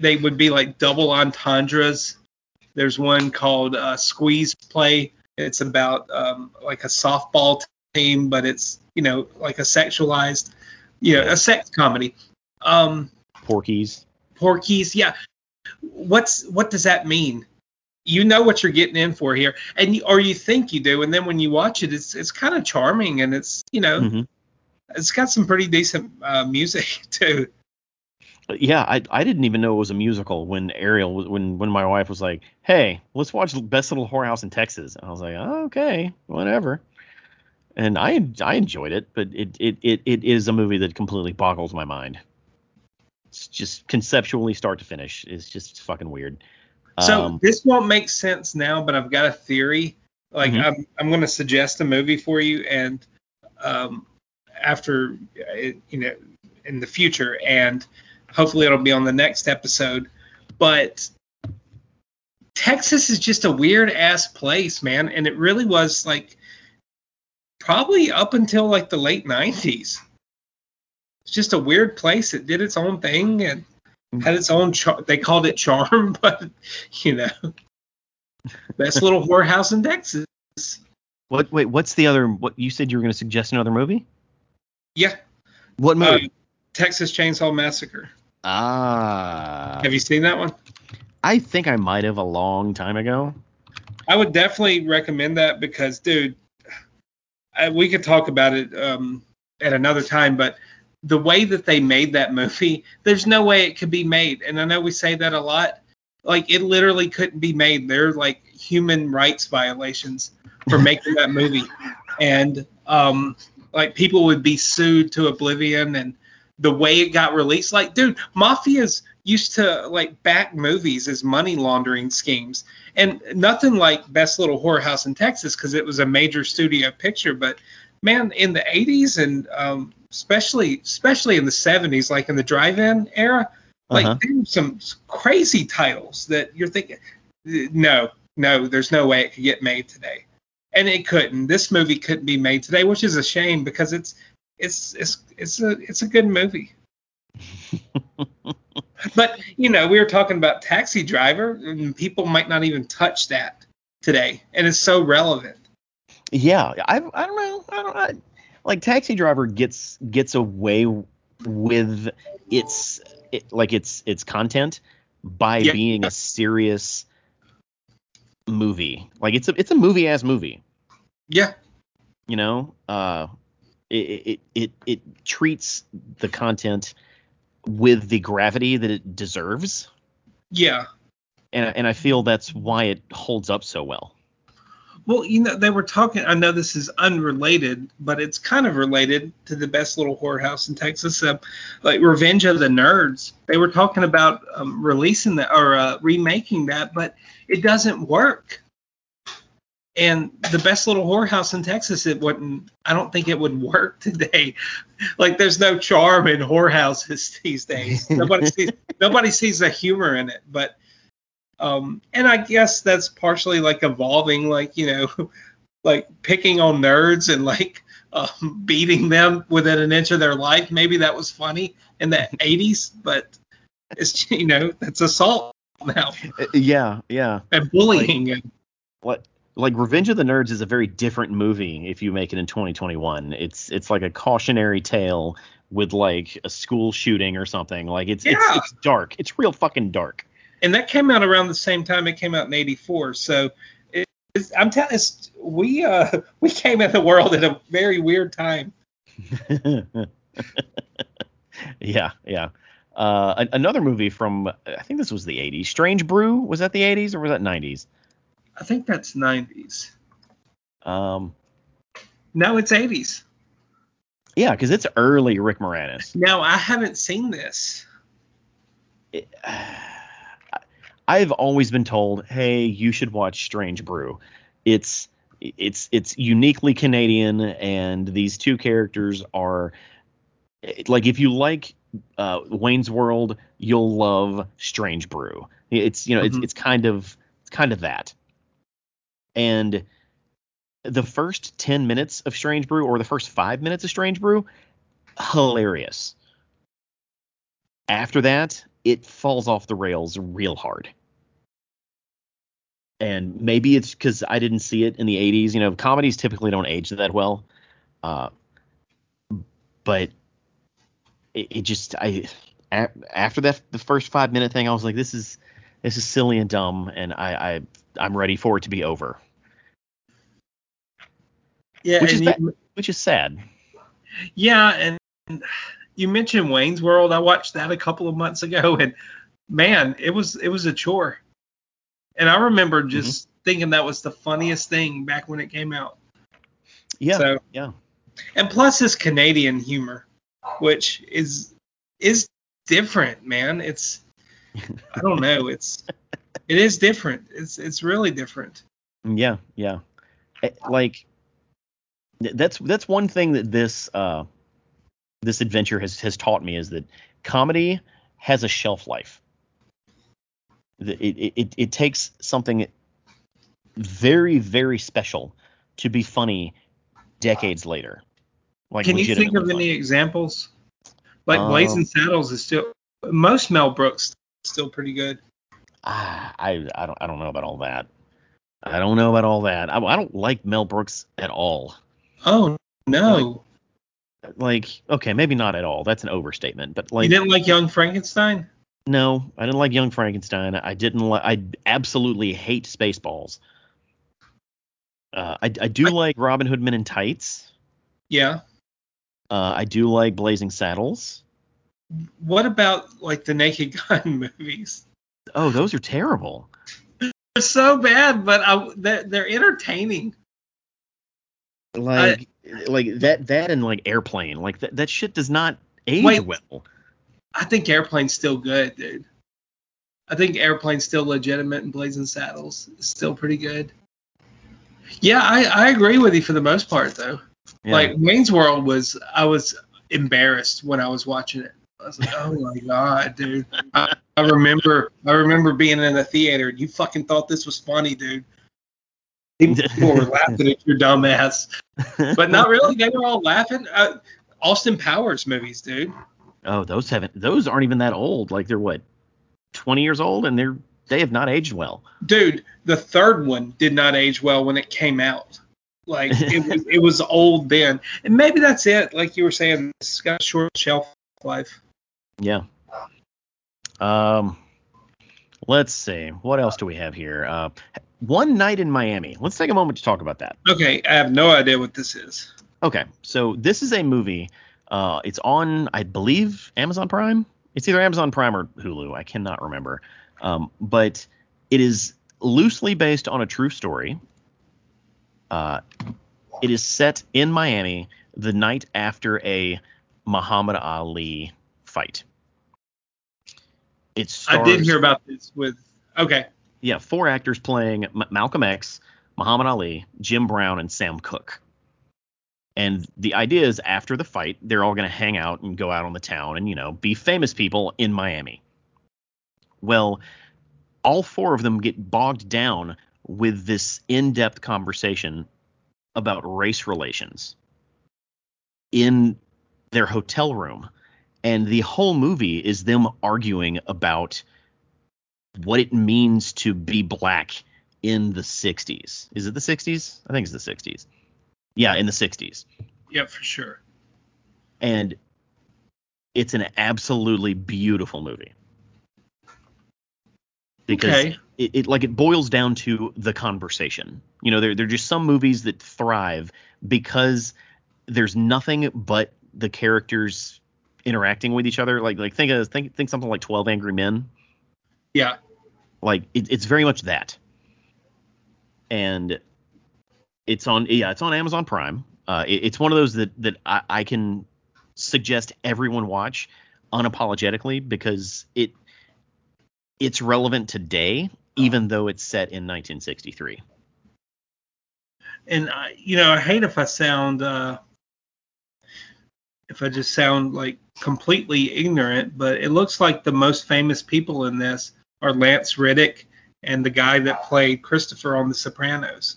they would be like double entendres. There's one called uh, Squeeze Play. It's about um, like a softball team, but it's you know like a sexualized, you know, a sex comedy. Um,
Porkies.
Porky's, yeah. What's what does that mean? You know what you're getting in for here, and you, or you think you do, and then when you watch it, it's it's kind of charming, and it's you know, mm-hmm. it's got some pretty decent uh, music (laughs) too.
Yeah, I I didn't even know it was a musical when Ariel when when my wife was like, "Hey, let's watch Best Little Whorehouse in Texas." And I was like, oh, "Okay, whatever." And I I enjoyed it, but it, it it it is a movie that completely boggles my mind. It's just conceptually start to finish is just fucking weird.
So um, this won't make sense now, but I've got a theory. Like mm-hmm. I'm I'm going to suggest a movie for you, and um, after you know in the future, and Hopefully, it'll be on the next episode. But Texas is just a weird ass place, man, and it really was like probably up until like the late 90s. It's just a weird place. It did its own thing and had its own char- they called it charm, (laughs) but you know, best little whorehouse in Texas.
What? Wait, what's the other? What you said you were going to suggest another movie?
Yeah.
What movie? Uh,
Texas Chainsaw Massacre.
Ah.
Have you seen that one?
I think I might have a long time ago.
I would definitely recommend that because, dude, I, we could talk about it um, at another time, but the way that they made that movie, there's no way it could be made. And I know we say that a lot. Like, it literally couldn't be made. They're like human rights violations for (laughs) making that movie. And, um, like, people would be sued to oblivion and the way it got released. Like, dude, mafias used to like back movies as money laundering schemes, and nothing like Best Little Whorehouse in Texas because it was a major studio picture. But man, in the 80s and um, especially especially in the 70s, like in the drive-in era, like uh-huh. there were some crazy titles that you're thinking, no, no, there's no way it could get made today. And it couldn't. This movie couldn't be made today, which is a shame because it's it's it's it's a it's a good movie. (laughs) but you know, we were talking about Taxi Driver, and people might not even touch that today, and it's so relevant.
Yeah, I I don't know, I don't I, like Taxi Driver gets gets away with its it, like its its content by yeah. being a serious movie. Like it's a it's a movie ass movie.
Yeah.
You know, uh it, it it it treats the content with the gravity that it deserves.
Yeah.
And and I feel that's why it holds up so well.
Well, you know, they were talking. I know this is unrelated, but it's kind of related to the best little whorehouse in Texas, uh, like Revenge of the Nerds. They were talking about um, releasing that or uh, remaking that, but it doesn't work and the best little whorehouse in Texas, it wouldn't. I don't think it would work today. Like, there's no charm in whorehouses (laughs) these days. Nobody (laughs) sees nobody sees the humor in it. But, um, and I guess that's partially like evolving, like you know, (laughs) like picking on nerds and like um, beating them within an inch of their life. Maybe that was funny in the 80s, but it's you know that's assault now.
Yeah, yeah.
And bullying like,
what like Revenge of the Nerds is a very different movie if you make it in 2021. It's it's like a cautionary tale with like a school shooting or something. Like it's yeah. it's, it's dark. It's real fucking dark.
And that came out around the same time it came out in '84. So it, I'm telling you, we uh (laughs) we came in the world at a very weird time. (laughs)
yeah, yeah. Uh, another movie from I think this was the 80s. Strange Brew was that the 80s or was that 90s?
I think that's 90s. Um, no, it's 80s.
Yeah, because it's early Rick Moranis.
Now I haven't seen this.
It, (sighs) I've always been told, hey, you should watch Strange Brew. It's it's it's uniquely Canadian, and these two characters are like if you like uh, Wayne's World, you'll love Strange Brew. It's you know mm-hmm. it's it's kind of it's kind of that. And the first 10 minutes of Strange Brew or the first 5 minutes of Strange Brew hilarious. After that, it falls off the rails real hard. And maybe it's cuz I didn't see it in the 80s, you know, comedies typically don't age that well. Uh, but it, it just, I, after that the first 5 minute thing I was like this is this is silly and dumb and I I I'm ready for it to be over. Yeah, which is you, which is sad.
Yeah, and you mentioned Wayne's World. I watched that a couple of months ago, (laughs) and man, it was it was a chore. And I remember mm-hmm. just mm-hmm. thinking that was the funniest thing back when it came out.
Yeah. So, yeah.
And plus his Canadian humor, which is is different, man. It's I don't know. It's (laughs) it is different. It's it's really different.
Yeah, yeah. Eh, like that's that's one thing that this uh this adventure has has taught me is that comedy has a shelf life. It it it, it takes something very very special to be funny decades later.
Like Can you think of funny. any examples? Like Blazing um, Saddles is still most Mel Brooks still pretty good.
Ah, I I don't I don't know about all that. I don't know about all that. I, I don't like Mel Brooks at all.
Oh no.
Like, like, okay, maybe not at all. That's an overstatement. But like
You didn't like Young Frankenstein?
No, I didn't like Young Frankenstein. I didn't like I absolutely hate Spaceballs. Uh, I, I do I, like Robin Hood Men in Tights.
Yeah.
Uh, I do like Blazing Saddles.
What about like the Naked (laughs) Gun movies?
Oh, those are terrible.
They're so bad, but I, they're, they're entertaining.
Like I, like that that and like airplane like that that shit does not age wait, well.
I think airplane's still good, dude. I think airplane's still legitimate and Blazing Saddles is still pretty good. Yeah, I, I agree with you for the most part though. Yeah. Like Wayne's World was I was embarrassed when I was watching it. I was like, oh my god, dude. I, I remember I remember being in the theater. And you fucking thought this was funny, dude. People (laughs) were laughing at your dumb ass, but not really. They were all laughing. Uh, Austin Powers movies, dude.
Oh, those haven't. Those aren't even that old. Like they're what, 20 years old, and they're they have not aged well.
Dude, the third one did not age well when it came out. Like (laughs) it was it was old then, and maybe that's it. Like you were saying, it's got a short shelf life.
Yeah. Um. Let's see. What else do we have here? Uh, one Night in Miami. Let's take a moment to talk about that.
Okay, I have no idea what this is.
Okay, so this is a movie. Uh, it's on, I believe, Amazon Prime. It's either Amazon Prime or Hulu. I cannot remember. Um, but it is loosely based on a true story. Uh, it is set in Miami the night after a Muhammad Ali fight.
It stars, I did hear about this with. Okay
yeah, four actors playing M- Malcolm X, Muhammad Ali, Jim Brown, and Sam Cooke. And the idea is after the fight, they're all going to hang out and go out on the town and, you know, be famous people in Miami. Well, all four of them get bogged down with this in depth conversation about race relations in their hotel room. And the whole movie is them arguing about what it means to be black in the 60s. Is it the 60s? I think it's the 60s. Yeah, in the 60s.
Yeah, for sure.
And it's an absolutely beautiful movie. Because okay. it, it like it boils down to the conversation. You know, there there are just some movies that thrive because there's nothing but the characters interacting with each other. Like like think of think think something like Twelve Angry Men.
Yeah.
Like it, it's very much that. And it's on yeah it's on Amazon Prime. Uh, it, it's one of those that that I, I can suggest everyone watch unapologetically because it it's relevant today even though it's set in 1963
and I, you know i hate if i sound uh if i just sound like completely ignorant but it looks like the most famous people in this are lance reddick and the guy that played christopher on the sopranos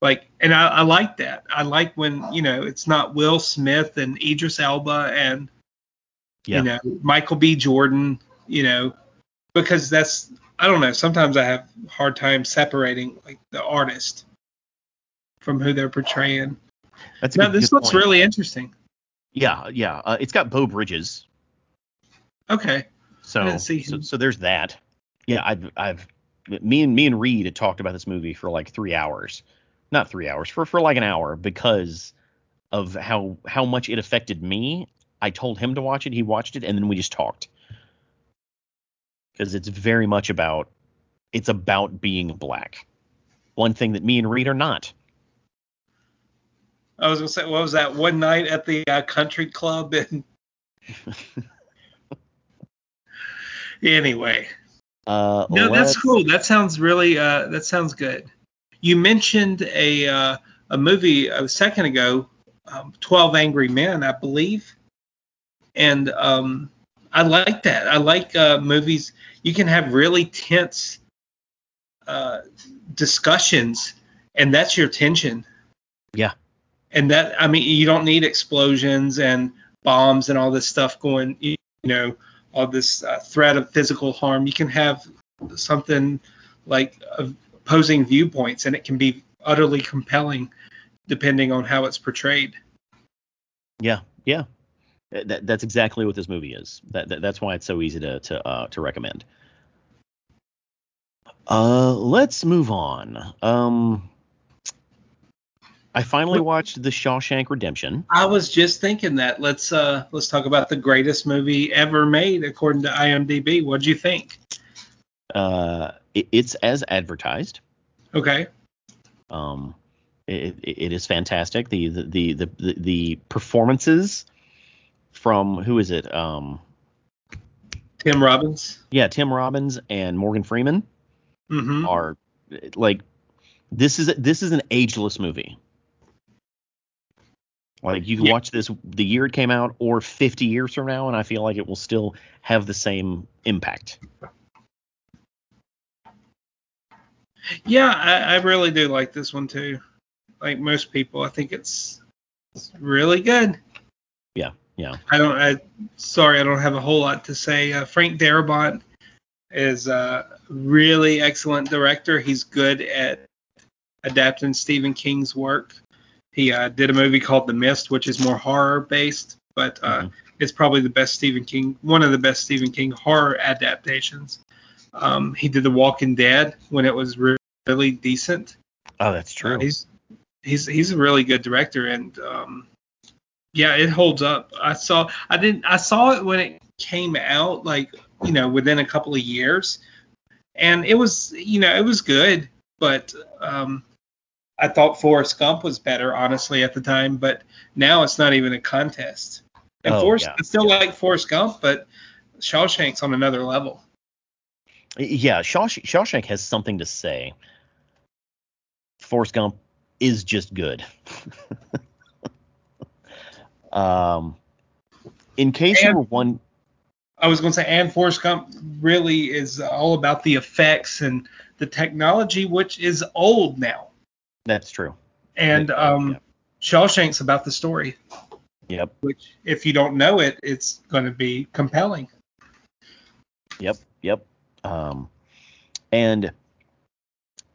like and I, I like that i like when you know it's not will smith and idris elba and yeah. you know michael b jordan you know because that's I don't know. Sometimes I have hard time separating like the artist from who they're portraying. That's now, this looks point. really interesting.
Yeah, yeah. Uh, it's got Beau Bridges.
Okay.
So, so, so there's that. Yeah, I've I've me and me and Reed had talked about this movie for like three hours, not three hours for for like an hour because of how how much it affected me. I told him to watch it. He watched it, and then we just talked because it's very much about it's about being black. One thing that me and Reed are not.
I was gonna say, what was that one night at the uh, country club and (laughs) anyway.
Uh,
no, that's cool. That sounds really. Uh, that sounds good. You mentioned a uh, a movie a second ago, um, Twelve Angry Men, I believe, and um, I like that. I like uh, movies. You can have really tense uh, discussions, and that's your tension.
Yeah.
And that, I mean, you don't need explosions and bombs and all this stuff going. You know, all this uh, threat of physical harm. You can have something like opposing viewpoints, and it can be utterly compelling, depending on how it's portrayed.
Yeah. Yeah. That, that's exactly what this movie is. That, that, that's why it's so easy to to uh, to recommend. Uh, let's move on. Um, I finally watched The Shawshank Redemption.
I was just thinking that. Let's uh let's talk about the greatest movie ever made according to IMDb. What'd you think?
Uh, it, it's as advertised.
Okay.
Um, it, it, is fantastic. The the, the the the performances from who is it? Um,
Tim Robbins.
Yeah, Tim Robbins and Morgan Freeman
mm-hmm.
are like this is this is an ageless movie. Like you can watch this the year it came out or 50 years from now, and I feel like it will still have the same impact.
Yeah, I, I really do like this one too. Like most people, I think it's, it's really good.
Yeah. Yeah.
I don't. I sorry, I don't have a whole lot to say. Uh, Frank Darabont is a really excellent director. He's good at adapting Stephen King's work. He uh, did a movie called The Mist, which is more horror based, but uh, mm-hmm. it's probably the best Stephen King, one of the best Stephen King horror adaptations. Um, he did The Walking Dead when it was re- really decent.
Oh, that's true.
Uh, he's he's he's a really good director, and um, yeah, it holds up. I saw I didn't I saw it when it came out, like you know, within a couple of years, and it was you know it was good, but um, I thought Forrest Gump was better, honestly, at the time. But now it's not even a contest. And oh, Forrest, yeah, I still yeah. like Forrest Gump, but Shawshank's on another level.
Yeah, Shawshank, Shawshank has something to say. Forrest Gump is just good. (laughs) Um, in case and, you were one,
I was going to say, and Forrest Gump really is all about the effects and the technology, which is old now.
That's true.
And um, yeah. Shawshank's about the story.
Yep.
Which, if you don't know it, it's going to be compelling.
Yep. Yep. Um, and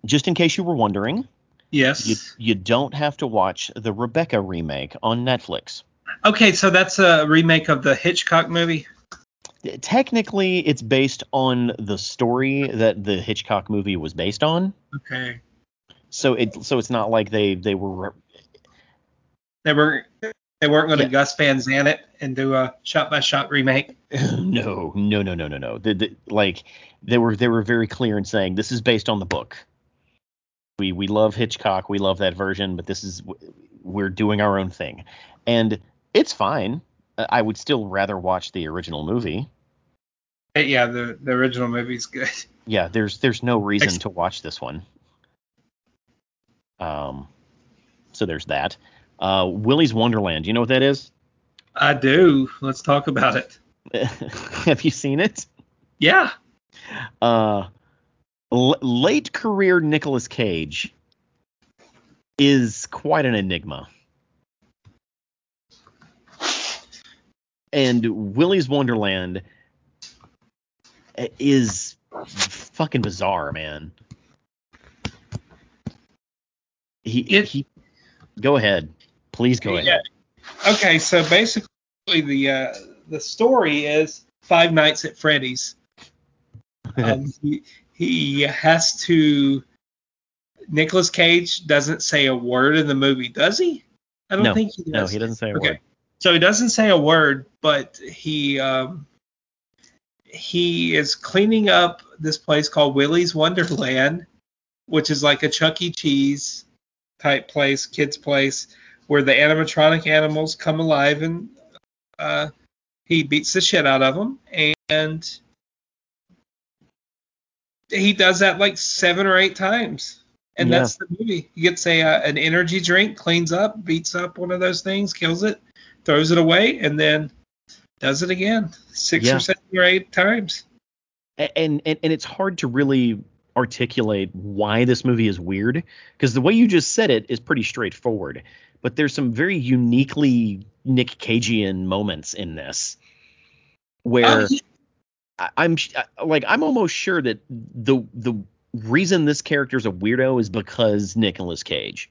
just in case you were wondering,
yes,
you, you don't have to watch the Rebecca remake on Netflix.
Okay, so that's a remake of the Hitchcock movie.
Technically, it's based on the story that the Hitchcock movie was based on.
Okay.
So it so it's not like they they were
they were They weren't going to yeah. Gus Van Sant it and do a shot by shot remake. (laughs)
no, no, no, no, no, no. The, the, like they were they were very clear in saying this is based on the book. We we love Hitchcock, we love that version, but this is we're doing our own thing, and it's fine. I would still rather watch the original movie.
Yeah, the the original movie's good.
Yeah, there's there's no reason to watch this one. Um, so there's that. Uh, Willy's Wonderland. You know what that is?
I do. Let's talk about it. (laughs) (laughs)
Have you seen it?
Yeah.
Uh, l- late career Nicolas Cage is quite an enigma. And Willy's Wonderland is fucking bizarre, man. He it, he go ahead. Please go yeah. ahead.
Okay, so basically the uh, the story is Five Nights at Freddy's. (laughs) Um, he, he has to. Nicolas Cage doesn't say a word in the movie, does he?
I don't no, think he does. No, he doesn't say a okay. word.
So he doesn't say a word, but he um, he is cleaning up this place called Willy's Wonderland, which is like a Chuck E. Cheese type place, kids place, where the animatronic animals come alive and uh, he beats the shit out of them. And he does that like seven or eight times. And yeah. that's the movie. He gets a uh, an energy drink, cleans up, beats up one of those things, kills it, throws it away, and then does it again six yeah. or seven or eight times.
And, and and it's hard to really articulate why this movie is weird because the way you just said it is pretty straightforward. But there's some very uniquely Nick Cagean moments in this where oh, I'm like I'm almost sure that the the reason this character is a weirdo is because Nicolas Cage.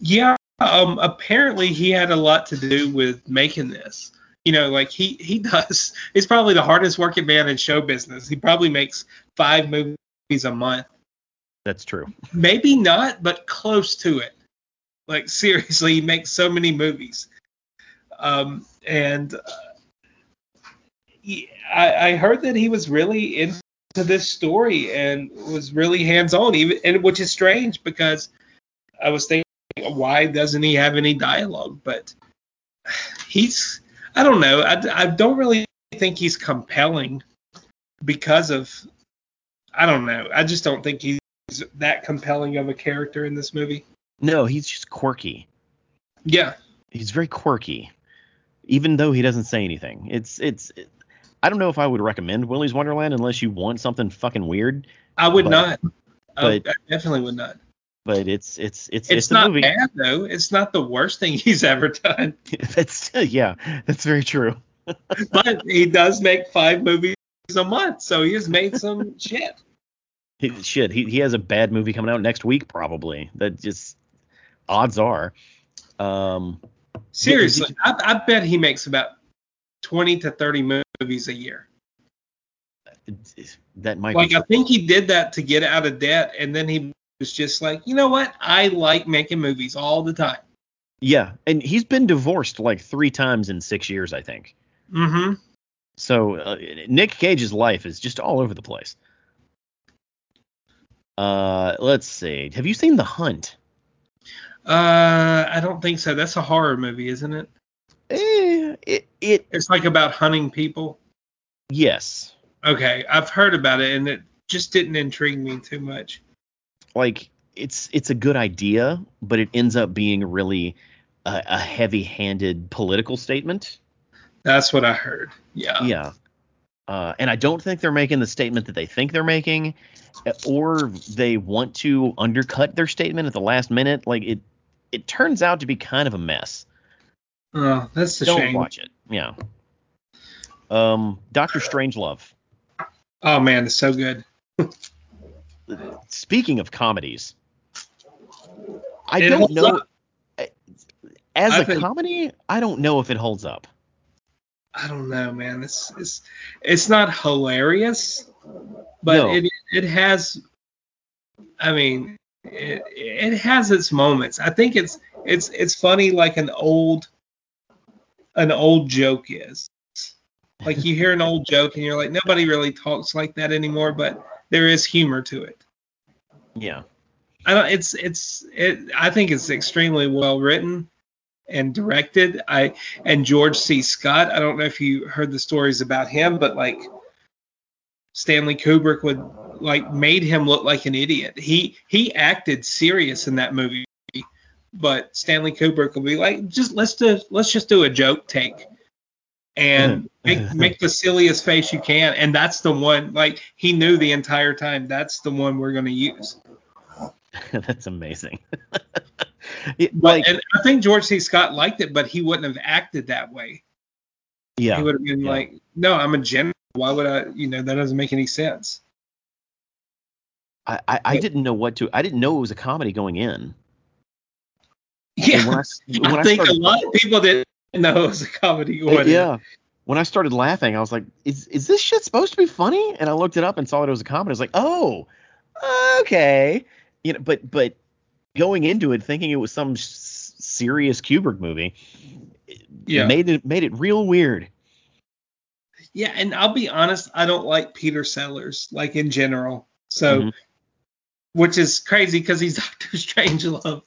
Yeah, um, apparently he had a lot to do with making this. You know, like he he does. He's probably the hardest working man in show business. He probably makes five movies a month.
That's true.
Maybe not, but close to it. Like seriously, he makes so many movies. Um, and uh, he, I, I heard that he was really into this story and was really hands on, even and which is strange because I was thinking why doesn't he have any dialogue? But (sighs) he's, I don't know. I, I don't really think he's compelling because of, I don't know. I just don't think he's that compelling of a character in this movie.
No, he's just quirky.
Yeah.
He's very quirky, even though he doesn't say anything. It's, it's, it, I don't know if I would recommend Willy's Wonderland unless you want something fucking weird.
I would but, not. But I definitely would not
but it's it's it's
it's, it's not movie. bad though. It's not the worst thing (laughs) he's ever done. (laughs)
that's yeah, that's very true. (laughs)
but he does make five movies a month, so he has made some shit.
He, shit, he he has a bad movie coming out next week probably. That just odds are. Um,
Seriously, I, I bet he makes about twenty to thirty movies a year.
That might
like I think he did that to get out of debt, and then he was just like, you know what? I like making movies all the time.
Yeah, and he's been divorced like three times in six years, I think.
Mm-hmm.
So uh, Nick Cage's life is just all over the place. Uh, let's see. Have you seen The Hunt?
Uh, I don't think so. That's a horror movie, isn't it?
Eh, it it.
It's like about hunting people.
Yes.
Okay, I've heard about it, and it just didn't intrigue me too much
like it's it's a good idea, but it ends up being really a, a heavy-handed political statement.
That's what I heard. Yeah.
Yeah. Uh, and I don't think they're making the statement that they think they're making, or they want to undercut their statement at the last minute. Like it, it turns out to be kind of a mess.
Oh, that's a
don't
shame.
watch it. Yeah. Um, Doctor Strangelove.
Oh man, it's so good. (laughs)
speaking of comedies, I it don't know. Up. As I a think, comedy, I don't know if it holds up.
I don't know, man. It's it's it's not hilarious, but no. it it has. I mean, it, it has its moments. I think it's it's it's funny like an old an old joke is. Like you hear an old joke and you're like nobody really talks like that anymore, but there is humor to it.
Yeah.
I don't, it's it's it, I think it's extremely well written and directed. I and George C. Scott. I don't know if you heard the stories about him, but like Stanley Kubrick would like made him look like an idiot. He he acted serious in that movie, but Stanley Kubrick would be like, just let's do let's just do a joke take and mm-hmm. make make the silliest face you can, and that's the one. Like he knew the entire time that's the one we're gonna use. (laughs)
that's amazing. (laughs)
it, like, and I think George C. Scott liked it, but he wouldn't have acted that way.
Yeah.
He would have been yeah. like, no, I'm a general. Why would I? You know, that doesn't make any sense.
I, I, I didn't know what to. I didn't know it was a comedy going in.
Yeah, when (laughs) I, when I, I think started, a lot of people didn't (laughs) know it was a comedy going
yeah. When I started laughing, I was like, "Is is this shit supposed to be funny?" And I looked it up and saw that it was a comedy. I was like, "Oh, okay." You know, but but going into it thinking it was some serious Kubrick movie, yeah. made it made it real weird.
Yeah, and I'll be honest, I don't like Peter Sellers, like in general. So, mm-hmm. which is crazy because he's (laughs) Doctor Strangelove.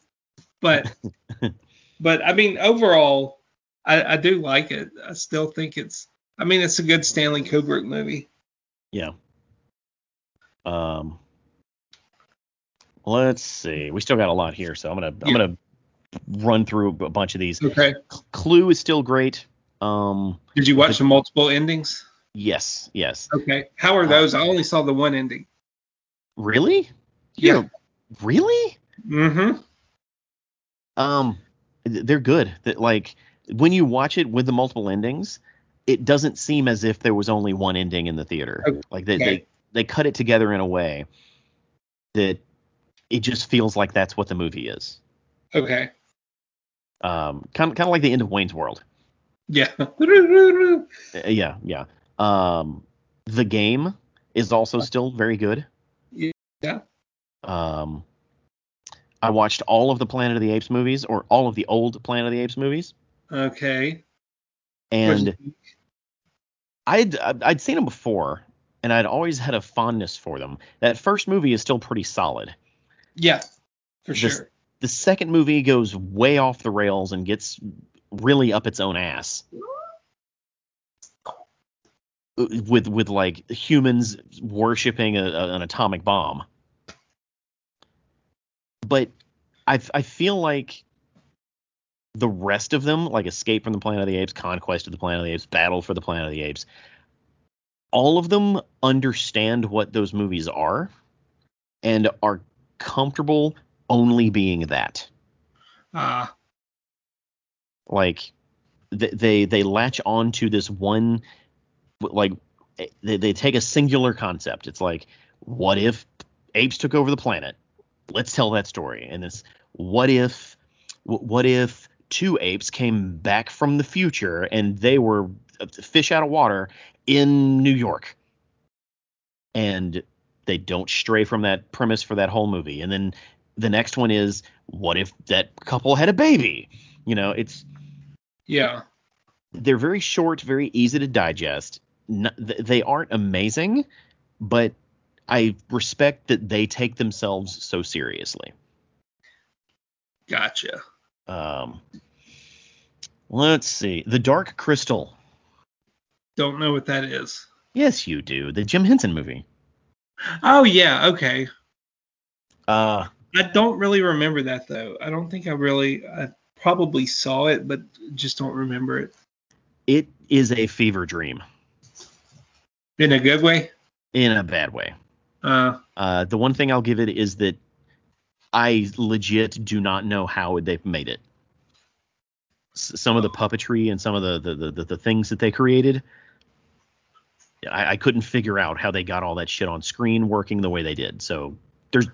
But, (laughs) but I mean, overall, I, I do like it. I still think it's. I mean, it's a good Stanley Kubrick movie.
Yeah. Um. Let's see. We still got a lot here, so I'm gonna yeah. I'm gonna run through a bunch of these.
Okay.
Clue is still great. Um,
Did you watch the, the multiple endings?
Yes, yes.
Okay. How are those? I only saw the one ending.
Really?
Yeah.
really?
Mm-hmm.
Um, they're good. That like when you watch it with the multiple endings, it doesn't seem as if there was only one ending in the theater. Okay. Like they, they they cut it together in a way that it just feels like that's what the movie is.
Okay.
Um, kind of kind of like the end of Wayne's World.
Yeah. (laughs)
Uh, yeah, yeah. Um, the game is also still very good.
Yeah.
Um, I watched all of the Planet of the Apes movies, or all of the old Planet of the Apes movies.
Okay.
And I'd I'd seen them before, and I'd always had a fondness for them. That first movie is still pretty solid.
Yeah, for sure.
The, the second movie goes way off the rails and gets really up its own ass with with like humans worshiping a, a, an atomic bomb. But I I feel like the rest of them, like Escape from the Planet of the Apes, Conquest of the Planet of the Apes, Battle for the Planet of the Apes, all of them understand what those movies are and are comfortable only being that.
Ah. Uh.
Like they, they they latch on to this one like they, they take a singular concept. It's like, what if apes took over the planet? Let's tell that story. And it's what if what if two apes came back from the future and they were fish out of water in New York? And they don't stray from that premise for that whole movie. And then the next one is what if that couple had a baby? You know, it's
yeah.
They're very short, very easy to digest. they aren't amazing, but I respect that they take themselves so seriously.
Gotcha.
Um, let's see. The Dark Crystal.
Don't know what that is.
Yes, you do. The Jim Henson movie.
Oh yeah, okay.
Uh,
I don't really remember that though. I don't think I really. I probably saw it, but just don't remember it.
It is a fever dream.
In a good way.
In a bad way.
Uh.
Uh, the one thing I'll give it is that I legit do not know how they've made it. S- some of the oh. puppetry and some of the the, the, the things that they created I, I couldn't figure out how they got all that shit on screen working the way they did. So there's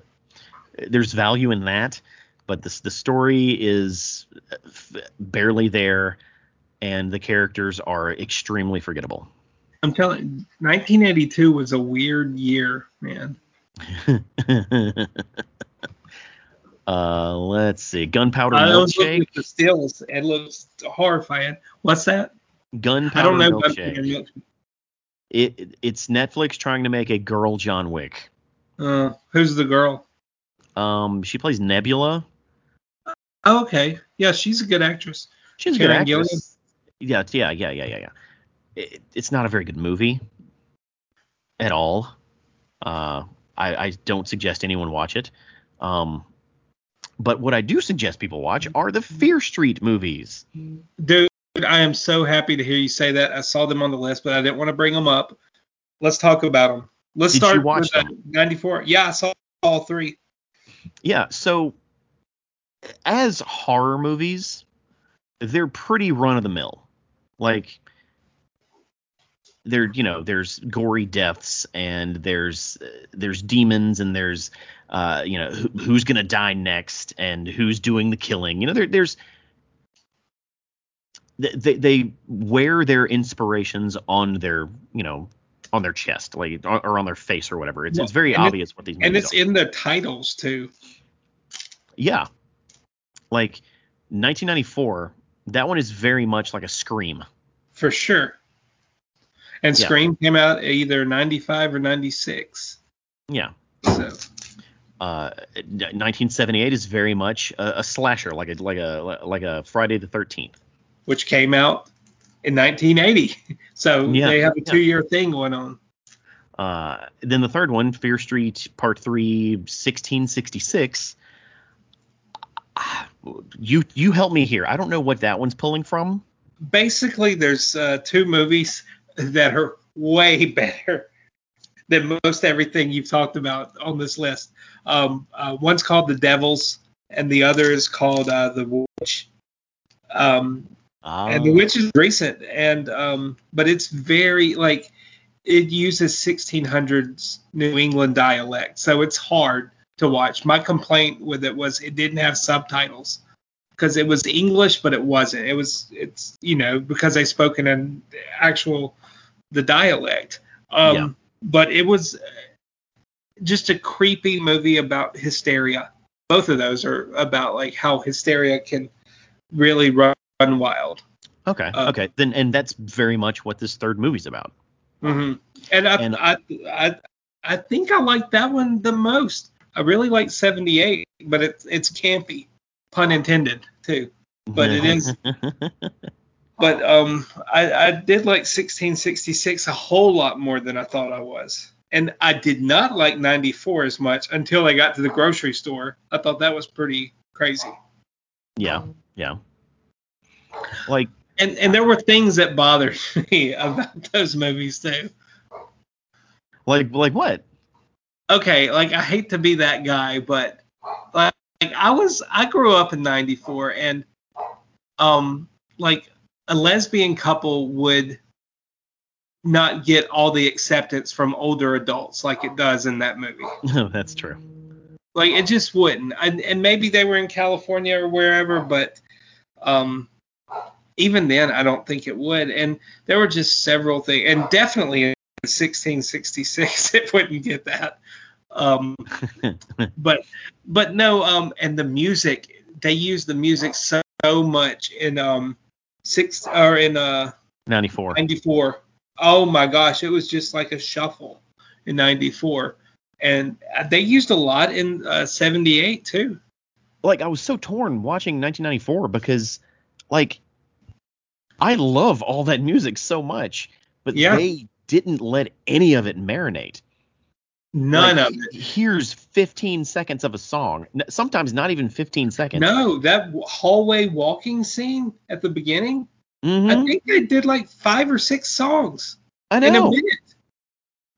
there's value in that, but the the story is uh, barely there, and the characters are extremely forgettable.
I'm telling, 1982 was a weird year, man. (laughs)
Uh, let's see. Gunpowder I milkshake.
At the stills. It looks horrifying. What's that?
Gunpowder I don't know milkshake. milkshake. It, it's Netflix trying to make a girl John Wick.
Uh, who's the girl?
Um, she plays Nebula.
Oh, okay. Yeah, she's a good actress.
She's a good actress. Yeah, yeah, yeah, yeah, yeah, yeah. It, it's not a very good movie at all. Uh, I, I don't suggest anyone watch it. Um, but what I do suggest people watch mm-hmm. are the Fear Street movies.
Dude, I am so happy to hear you say that. I saw them on the list, but I didn't want to bring them up. Let's talk about them. Let's Did start with uh, them? 94. Yeah, I saw all three.
Yeah, so as horror movies, they're pretty run of the mill. Like there you know there's gory deaths and there's there's demons and there's uh you know who, who's gonna die next and who's doing the killing. You know there, there's they they wear their inspirations on their you know on their chest like or on their face or whatever. It's, well, it's very obvious
it,
what these
and it's are. in the titles too.
Yeah. Like 1994 that one is very much like a scream.
For sure and yeah. Scream came out either 95 or 96.
Yeah. So. Uh, 1978 is very much a, a, slasher, like a like a like a Friday the 13th,
which came out in 1980. (laughs) So yeah, they have a two-year yeah. thing going on.
Uh, then the third one, Fear Street Part Three, 1666. (sighs) You you help me here. I don't know what that one's pulling from.
Basically, there's uh, two movies that are way (laughs) better than most everything you've talked about on this list. Um, uh, one's called The Devils, and the other is called uh, The Witch. Um, oh. And The Witch is recent, and um, but it's very like it uses 1600s New England dialect, so it's hard to watch. My complaint with it was it didn't have subtitles because it was English, but it wasn't. It was it's you know because they spoke in an actual the dialect. Um, yeah. But it was just a creepy movie about hysteria. Both of those are about like how hysteria can really run wild.
Okay. Uh, okay. Then and that's very much what this third movie's about.
Mm-hmm. And, I, and I, I I think I like that one the most. I really like 78, but it's it's campy, pun intended too. But it is (laughs) But um, I, I did like 1666 a whole lot more than I thought I was. And I did not like 94 as much until I got to the grocery store. I thought that was pretty crazy.
Yeah, yeah. Like
and and there were things that bothered (laughs) me about those movies too.
Like like what?
Okay, like I hate to be that guy, but like, like I was I grew up in 94 and um like a lesbian couple would not get all the acceptance from older adults like it does in that movie.
No, (laughs) that's true.
Like it just wouldn't. And, and maybe they were in California or wherever, but um, even then, I don't think it would. And there were just several things, and definitely in 1666, (laughs) it wouldn't get that. Um, (laughs) but but no, um, and the music they use the music so, so much in um six or in uh
94.
94. Oh my gosh, it was just like a shuffle in 94. And they used a lot in uh, 78 too.
Like I was so torn watching 1994 because like I love all that music so much, but yeah. they didn't let any of it marinate.
None like, of it.
Here's 15 seconds of a song. Sometimes not even 15 seconds.
No, that hallway walking scene at the beginning. Mm-hmm. I think they did like five or six songs
I know. in a minute.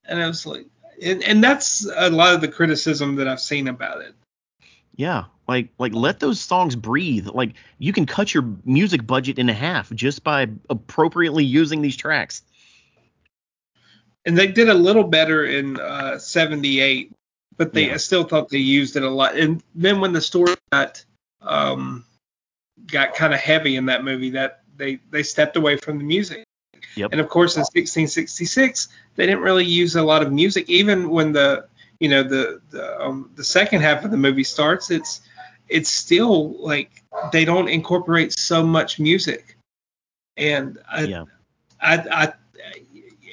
And I was like, and, and that's a lot of the criticism that I've seen about it.
Yeah, like like let those songs breathe. Like you can cut your music budget in half just by appropriately using these tracks
and they did a little better in uh, 78 but they yeah. I still thought they used it a lot and then when the story got um, got kind of heavy in that movie that they they stepped away from the music
yep.
and of course in 1666 they didn't really use a lot of music even when the you know the the, um, the second half of the movie starts it's it's still like they don't incorporate so much music. And I, yeah. I, I,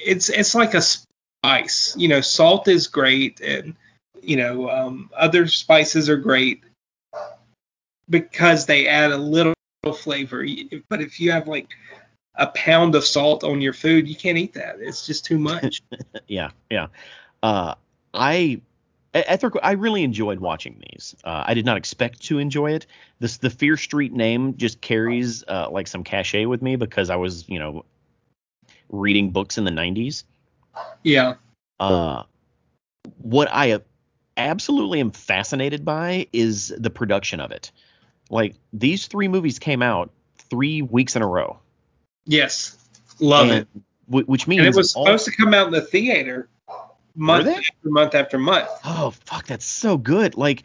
it's it's like a spice. You know, salt is great, and you know, um, other spices are great because they add a little flavor. But if you have like a pound of salt on your food, you can't eat that. It's just too much. (laughs)
yeah, yeah. Uh, I I really enjoyed watching these. Uh, I did not expect to enjoy it. This the Fear Street name just carries uh, like some cachet with me because I was, you know, reading books in the 90s.
Yeah.
Uh, what I absolutely am fascinated by is the production of it. Like these three movies came out three weeks in a row.
Yes, love and, it.
W- which means
and it was all, supposed to come out in the theater month after month after month.
Oh fuck, that's so good. Like,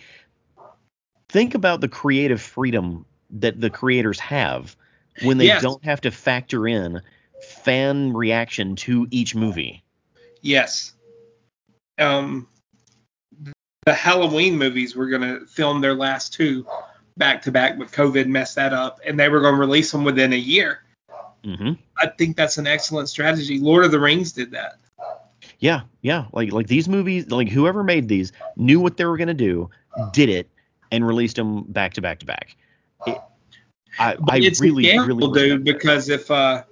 think about the creative freedom that the creators have when they yes. don't have to factor in fan reaction to each movie.
Yes. Um, the Halloween movies were going to film their last two back to back, but COVID messed that up, and they were going to release them within a year.
Mm-hmm.
I think that's an excellent strategy. Lord of the Rings did that.
Yeah, yeah. Like like these movies, like whoever made these knew what they were gonna do, did it, and released them back to back to back. It, I, I it's really, really
dude, because if uh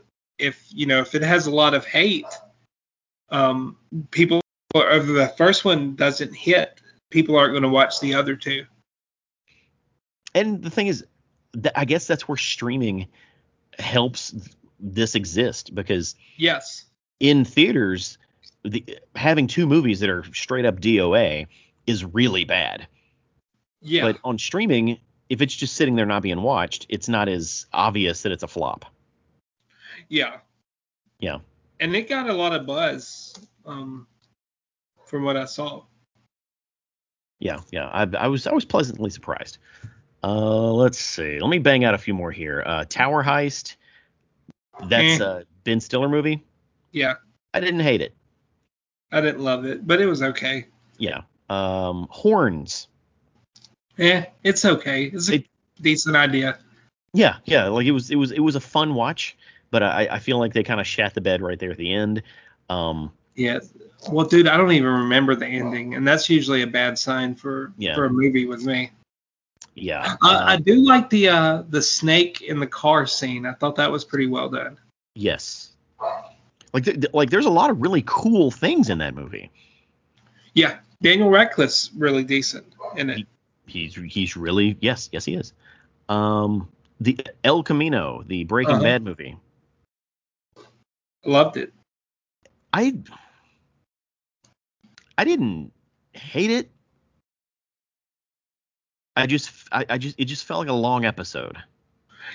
if you know if it has a lot of hate, um, people or the first one doesn't hit, people aren't going to watch the other two.
And the thing is, I guess that's where streaming helps this exist because
yes,
in theaters, the having two movies that are straight up DOA is really bad.
Yeah.
But on streaming, if it's just sitting there not being watched, it's not as obvious that it's a flop.
Yeah.
Yeah.
And it got a lot of buzz um, from what I saw.
Yeah, yeah. I, I was I was pleasantly surprised. Uh, let's see. Let me bang out a few more here. Uh, Tower Heist. That's eh. a Ben Stiller movie.
Yeah.
I didn't hate it.
I didn't love it, but it was okay.
Yeah. Um, Horns.
Yeah, it's okay. It's a it, decent idea.
Yeah, yeah. Like it was, it was, it was a fun watch, but I, I feel like they kind of shat the bed right there at the end. Um,
yeah. Well, dude, I don't even remember the ending, and that's usually a bad sign for yeah. for a movie with me.
Yeah.
Uh, uh, I do like the uh the snake in the car scene. I thought that was pretty well done.
Yes. Like th- like there's a lot of really cool things in that movie.
Yeah, Daniel Radcliffe's really decent in it. He,
he's he's really yes yes he is. Um, the El Camino, the Breaking uh-huh. Bad movie.
Loved it.
I I didn't hate it. I just I, I just it just felt like a long episode.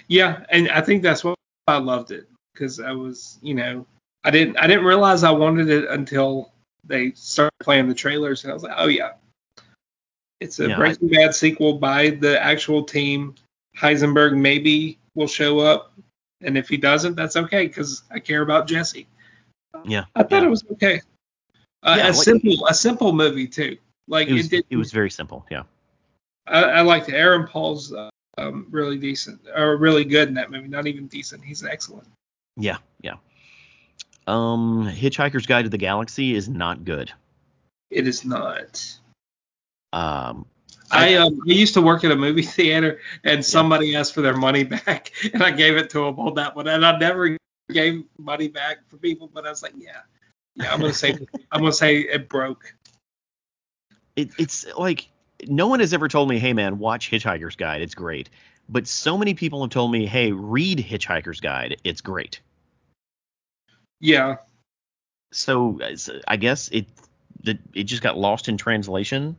Yeah, and I think that's why I loved it because I was you know I didn't I didn't realize I wanted it until they started playing the trailers and I was like, oh yeah, it's a yeah, Breaking I, Bad sequel by the actual team. Heisenberg maybe will show up, and if he doesn't, that's okay because I care about Jesse.
Yeah,
I thought
yeah.
it was okay. Uh, yeah, a like, simple a simple movie too. Like
it was,
it, did,
it was very simple. Yeah.
I, I liked it. Aaron Paul's uh, um, really decent or really good in that movie. Not even decent. He's excellent.
Yeah, yeah. Um, Hitchhiker's Guide to the Galaxy is not good.
It is not.
Um,
I um, I used to work at a movie (laughs) theater, and somebody yeah. asked for their money (laughs) back, and I gave it to them on that one. And I never gave money back for people, but I was like, yeah, yeah, I'm gonna say (laughs) I'm gonna say it broke.
It, it's like no one has ever told me, hey man, watch Hitchhiker's Guide, it's great. But so many people have told me, hey, read Hitchhiker's Guide, it's great.
Yeah.
So I guess it it just got lost in translation.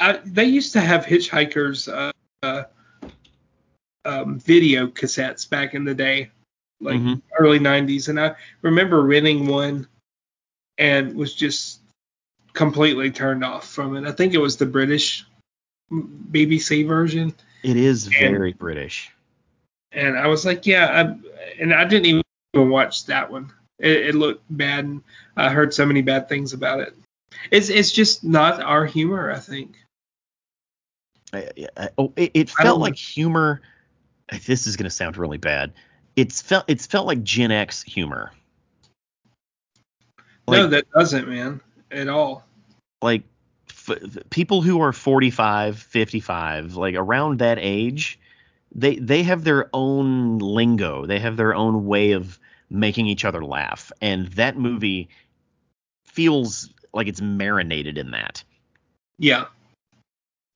I, they used to have hitchhikers uh, uh, um, video cassettes back in the day, like mm-hmm. early '90s, and I remember renting one and was just completely turned off from it. I think it was the British BBC version.
It is very and, British
and I was like, yeah, I, and I didn't even watch that one. It, it, looked bad, and I heard so many bad things about it. It's it's just not our humor, I think.
I, I, oh, it, it felt like humor. This is going to sound really bad. It's felt it's felt like Gen X humor.
Like, no, that doesn't, man, at all.
Like f- people who are 45, 55, like around that age, they they have their own lingo. They have their own way of making each other laugh, and that movie feels like it's marinated in that.
Yeah.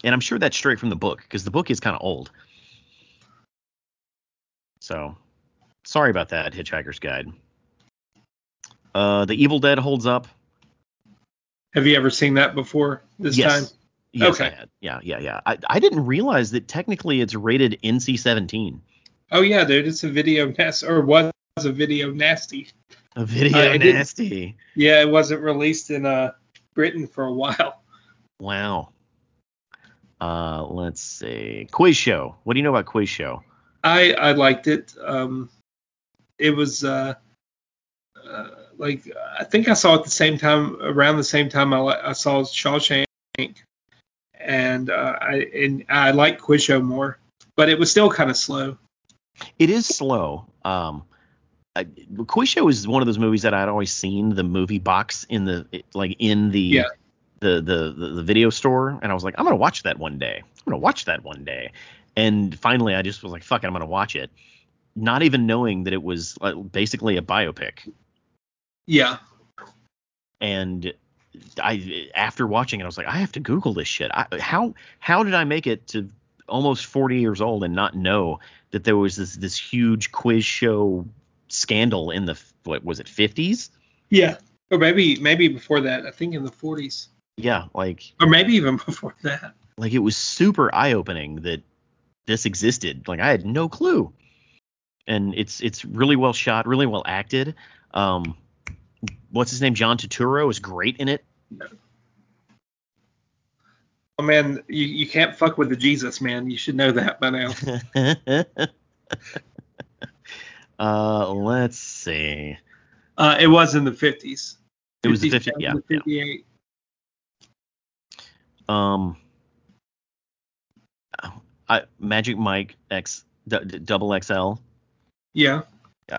And I'm sure that's straight from the book because the book is kind of old. So, sorry about that, Hitchhiker's Guide. Uh, the Evil Dead holds up.
Have you ever seen that before this
yes.
time?
Yes, okay. I had. Yeah, yeah, yeah. I, I didn't realize that technically it's rated NC-17.
Oh yeah, dude, it's a video nasty or was a video nasty.
A video uh, nasty.
Yeah, it wasn't released in uh Britain for a while.
Wow. Uh, let's see. Quiz show. What do you know about quiz show?
I I liked it. Um, it was uh, uh like I think I saw it the same time around the same time I, I saw Shawshank, and uh, I and I like Quiz Show more, but it was still kind of slow.
It is slow. Um, I, Quiz Show is one of those movies that I'd always seen the movie box in the like in the
yeah.
The, the the video store, and I was like, I'm gonna watch that one day. I'm gonna watch that one day. And finally, I just was like, fuck it, I'm gonna watch it, not even knowing that it was uh, basically a biopic.
Yeah.
And I after watching it, I was like, I have to Google this shit. I, how how did I make it to almost 40 years old and not know that there was this this huge quiz show scandal in the what was it 50s?
Yeah, or maybe maybe before that. I think in the 40s.
Yeah, like
or maybe even (laughs) before that.
Like it was super eye opening that this existed. Like I had no clue. And it's it's really well shot, really well acted. Um, what's his name? John Turturro is great in it.
Oh man, you, you can't fuck with the Jesus man. You should know that by now. (laughs)
uh, let's see.
Uh, it was in the 50s.
It was the 50, yeah,
58.
Um, I, Magic Mike X d- d- double XL.
Yeah.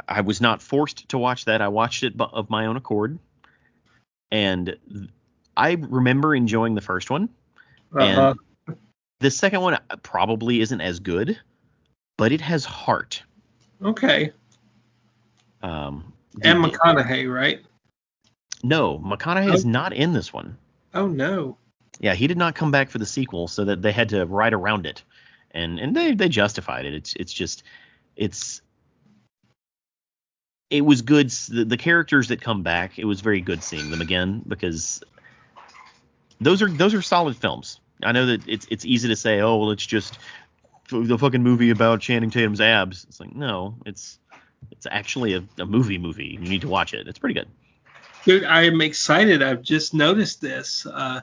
I was not forced to watch that. I watched it of my own accord, and I remember enjoying the first one. Uh-huh. And the second one probably isn't as good, but it has heart.
Okay.
Um,
and McConaughey, right?
No, McConaughey oh. is not in this one.
Oh no.
Yeah, he did not come back for the sequel, so that they had to write around it, and and they they justified it. It's it's just it's it was good. The, the characters that come back, it was very good seeing them again because those are those are solid films. I know that it's it's easy to say, oh well, it's just the fucking movie about Channing Tatum's abs. It's like no, it's it's actually a, a movie movie. You need to watch it. It's pretty good.
Dude, I am excited. I've just noticed this. Uh,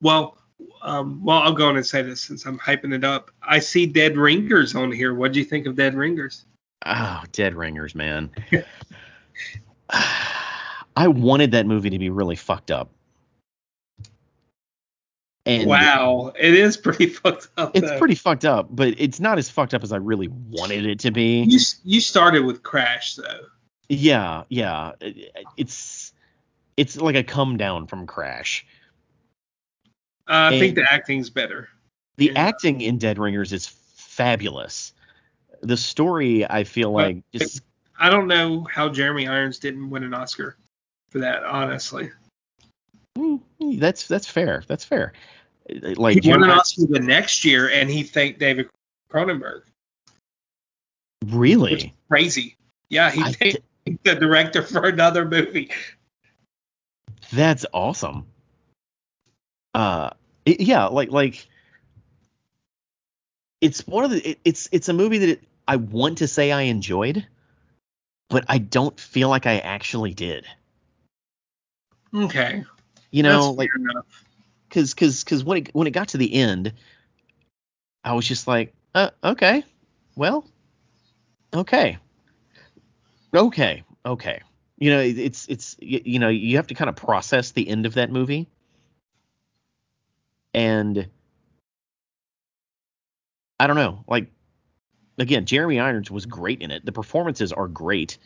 well, um, well, I'll go on and say this since I'm hyping it up. I see Dead Ringers on here. What do you think of Dead Ringers?
Oh, Dead Ringers, man. (laughs) I wanted that movie to be really fucked up.
And wow, it is pretty (laughs) fucked up.
It's though. pretty fucked up, but it's not as fucked up as I really wanted it to be.
You you started with Crash though.
Yeah, yeah. It's it's like a come down from Crash.
Uh, I think the acting's better.
The yeah. acting in Dead Ringers is fabulous the story I feel like just
I don't know how Jeremy Irons didn't win an Oscar for that, honestly.
Mm, that's that's fair. That's fair. Like
he Jeremy won an Oscar the next year, and he thanked David Cronenberg.
Really?
crazy. Yeah, he I thanked the director for another movie.
That's awesome. Uh, it, yeah, like like it's one of the it, it's it's a movie that it, I want to say I enjoyed, but I don't feel like I actually did.
Okay.
You know, That's like because because because when it when it got to the end, I was just like, uh, okay, well, okay, okay, okay. You know, it's it's you know you have to kind of process the end of that movie And I don't know, like again, Jeremy Irons was great in it. The performances are great.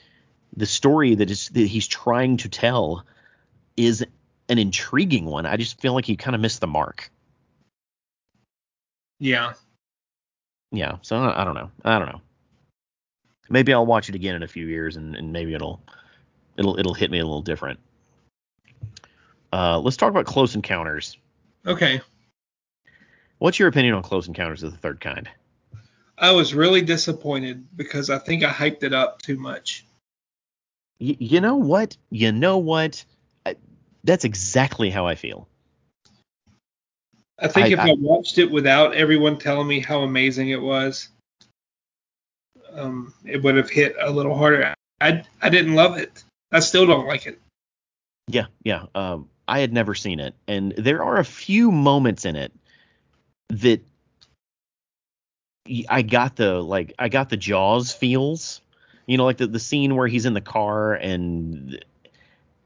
The story that is that he's trying to tell is an intriguing one. I just feel like he kind of missed the mark.
Yeah.
Yeah. So I don't know. I don't know. Maybe I'll watch it again in a few years and, and maybe it'll it'll it'll hit me a little different. Uh, let's talk about Close Encounters.
Okay.
What's your opinion on Close Encounters of the Third Kind?
I was really disappointed because I think I hyped it up too much.
Y- you know what? You know what? I, that's exactly how I feel.
I think I, if I, I, watched it without everyone telling me how amazing it was, um, it would have hit a little harder. I I didn't love it. I still don't like it.
Yeah, yeah. Um, I had never seen it, and there are a few moments in it that I got the like I got the Jaws feels. You know, like the the scene where he's in the car and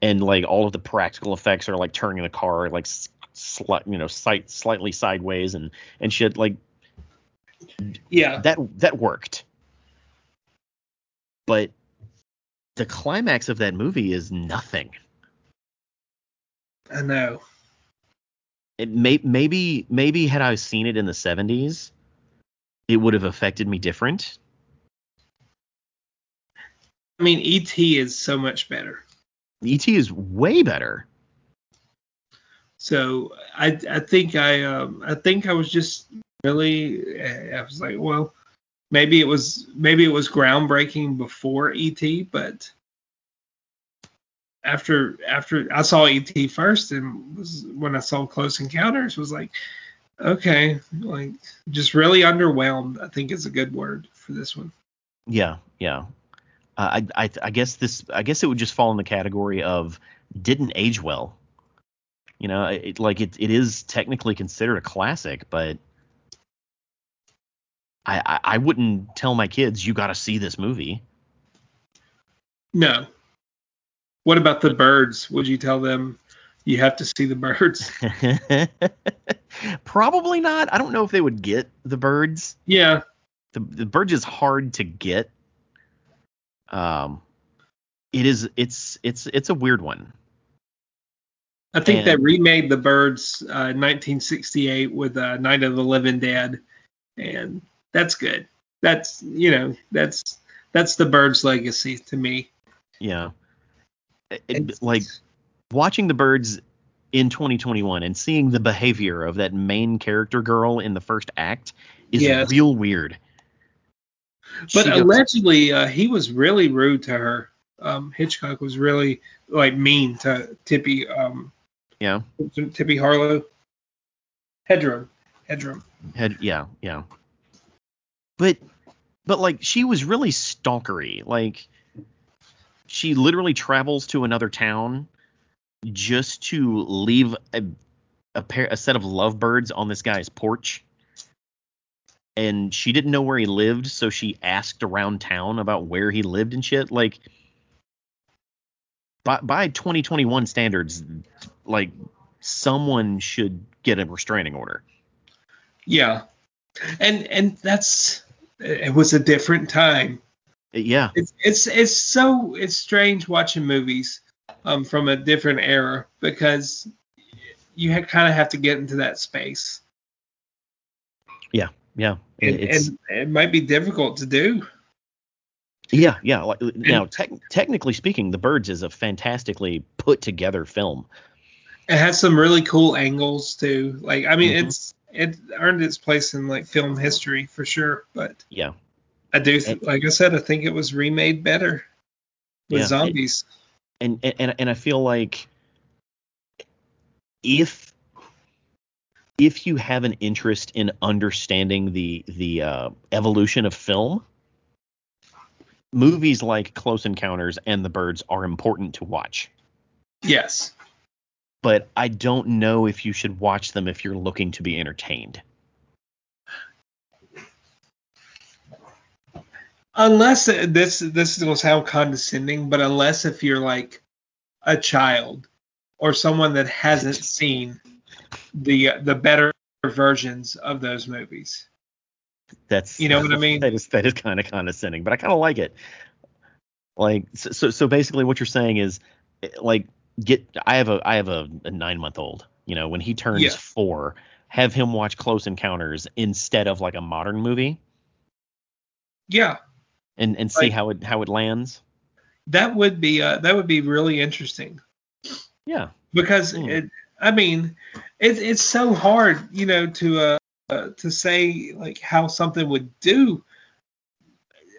and like all of the practical effects are like turning the car like sli- you know sight slightly sideways and and shit like
yeah.
that that worked. But the climax of that movie is nothing.
I know
it may maybe maybe had i seen it in the 70s it would have affected me different.
I mean, ET is so much better.
ET is way better.
So I I think I um I think I was just really I was like well maybe it was maybe it was groundbreaking before ET but after after I saw ET first and was when I saw Close Encounters was like okay, like just really underwhelmed. I think is a good word for this one.
Yeah, yeah. Uh, I, I I guess this I guess it would just fall in the category of didn't age well. You know, it, like it it is technically considered a classic, but I, I I wouldn't tell my kids you got to see this movie.
No. What about the birds? Would you tell them you have to see the birds? (laughs)
Probably not. I don't know if they would get the birds.
Yeah.
The the birds is hard to get. Um it is it's it's it's a weird one.
I think and, they remade the birds uh, 1968 with uh, Night of the Living Dead, and that's good. That's you know that's that's the birds' legacy to me.
Yeah, it, like watching the birds in 2021 and seeing the behavior of that main character girl in the first act is yes. real weird.
But she allegedly, uh, he was really rude to her. Um, Hitchcock was really like mean to Tippi. Um,
yeah.
Tippi Harlow. Hedren. Hedren.
Head. Yeah. Yeah. But, but like she was really stalkery. Like, she literally travels to another town just to leave a a, pair, a set of lovebirds on this guy's porch. And she didn't know where he lived so she asked around town about where he lived and shit. Like by, by 2021 standards like someone should get a restraining order.
Yeah. And and that's it was a different time
yeah
it's it's it's so it's strange watching movies um, from a different era because you kind of have to get into that space.
Yeah, yeah.
And, and, it might be difficult to do.
Yeah, yeah. Like, now, te- technically speaking, The Birds is a fantastically put together film.
It has some really cool angles too. Like, I mean, mm-hmm. it's it earned its place in like film history for sure. But
yeah,
I do. Th- like I said, I think it was remade better with yeah, zombies.
It, and and and I feel like if if you have an interest in understanding the the uh, evolution of film, movies like Close Encounters and The Birds are important to watch.
Yes.
But I don't know if you should watch them if you're looking to be entertained.
Unless this this is gonna sound condescending, but unless if you're like a child or someone that hasn't seen the the better versions of those movies.
That's
you know what I (laughs) mean.
That is that is kind of condescending, but I kind of like it. Like so so basically what you're saying is like get I have a I have a, a nine month old. You know when he turns yeah. four, have him watch Close Encounters instead of like a modern movie.
Yeah.
And and see like, how it how it lands.
That would be uh, that would be really interesting.
Yeah.
Because mm. it, I mean, it, it's so hard, you know, to uh, uh, to say like how something would do,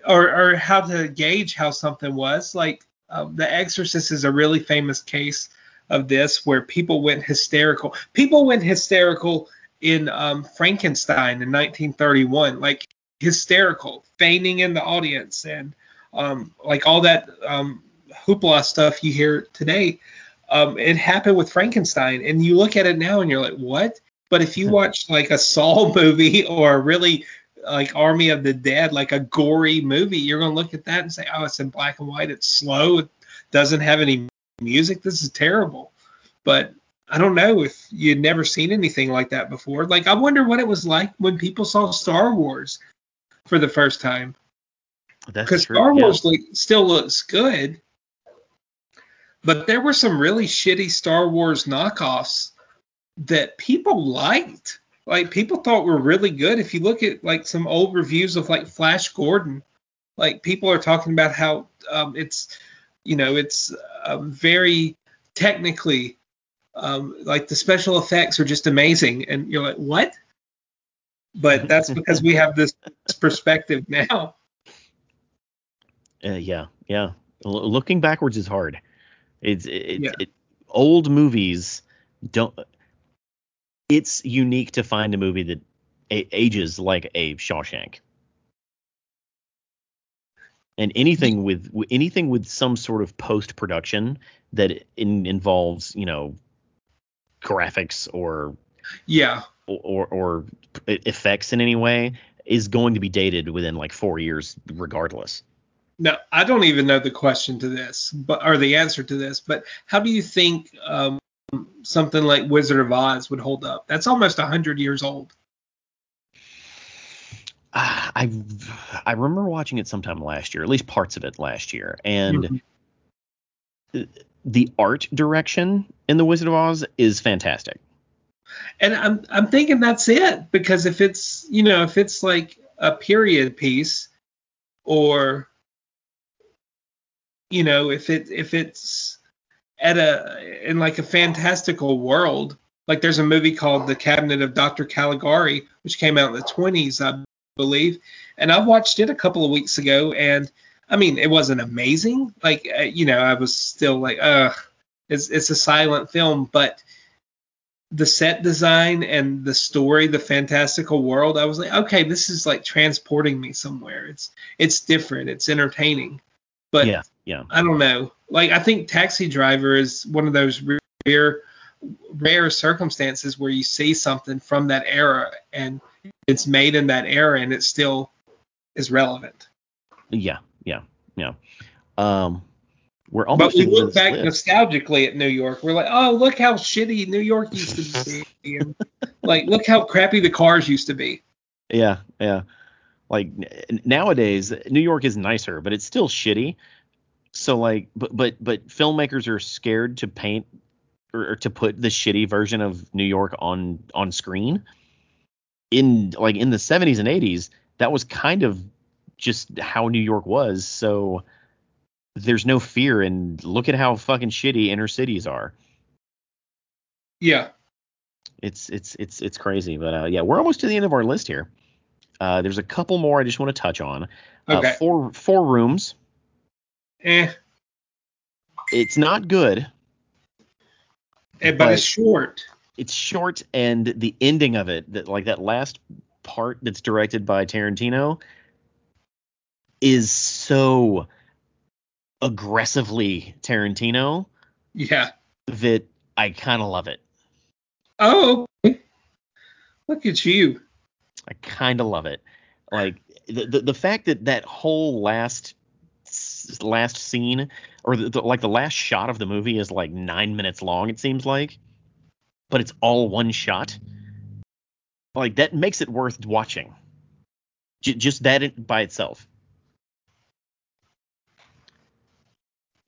or or how to gauge how something was. Like um, The Exorcist is a really famous case of this where people went hysterical. People went hysterical in um, Frankenstein in 1931, like hysterical, feigning in the audience, and um, like all that um, hoopla stuff you hear today. Um, it happened with Frankenstein, and you look at it now and you're like, what? But if you watch like a Saw (laughs) movie or a really like Army of the Dead, like a gory movie, you're gonna look at that and say, oh, it's in black and white, it's slow, it doesn't have any music, this is terrible. But I don't know if you'd never seen anything like that before. Like I wonder what it was like when people saw Star Wars for the first time. Because Star Wars yeah. like, still looks good, but there were some really shitty Star Wars knockoffs that people liked. Like people thought were really good. If you look at like some old reviews of like Flash Gordon, like people are talking about how um, it's, you know, it's um, very technically um, like the special effects are just amazing, and you're like, what? But (laughs) that's because we have this perspective now.
Uh, yeah, yeah. L- looking backwards is hard. It's it, yeah. it, old movies don't. It's unique to find a movie that a- ages like a Shawshank. And anything with anything with some sort of post production that in, involves, you know, graphics or
yeah
or, or, effects in any way is going to be dated within like four years regardless.
No, I don't even know the question to this, but or the answer to this. But how do you think um, something like Wizard of Oz would hold up? That's almost hundred years old.
Uh, I I remember watching it sometime last year, at least parts of it last year, and mm-hmm. the art direction in the Wizard of Oz is fantastic.
And I'm I'm thinking that's it because if it's you know if it's like a period piece or you know if it if it's at a in like a fantastical world like there's a movie called the cabinet of dr caligari which came out in the 20s i believe. And i watched it a couple of weeks ago and i mean it wasn't amazing. Like uh, you know i was still like uh it's it's a silent film. But the set design and the story the fantastical world i was like okay this is like transporting me somewhere it's it's different it's entertaining but
yeah, yeah.
I don't know. Like I think Taxi Driver is one of those rare rare circumstances where you see something from that era and it's made in that era and it still is relevant.
Yeah, yeah, yeah. Um we're almost
but we look back list. nostalgically at New York. We're like, oh, look how shitty New York used to be. (laughs) like, look how crappy the cars used to be.
Yeah, yeah. Like nowadays, New York is nicer, but it's still shitty. So like, but but but filmmakers are scared to paint or, or to put the shitty version of New York on on screen. In like in the 70s and 80s, that was kind of just how New York was. So there's no fear, and look at how fucking shitty inner cities are.
Yeah.
It's it's it's it's crazy, but uh, yeah, we're almost to the end of our list here. Uh, there's a couple more I just want to touch on. Uh, okay. Uh, four four rooms.
Eh.
It's not good.
Eh, but, but it's short.
It's short, and the ending of it, that like that last part that's directed by Tarantino, is so aggressively Tarantino.
Yeah.
That I kind of love it.
Oh, look at you.
I kind of love it. Like the, the, the fact that that whole last last scene or the, the, like the last shot of the movie is like nine minutes long. It seems like. but it's all one shot. Like that makes it worth watching. J- just that by itself.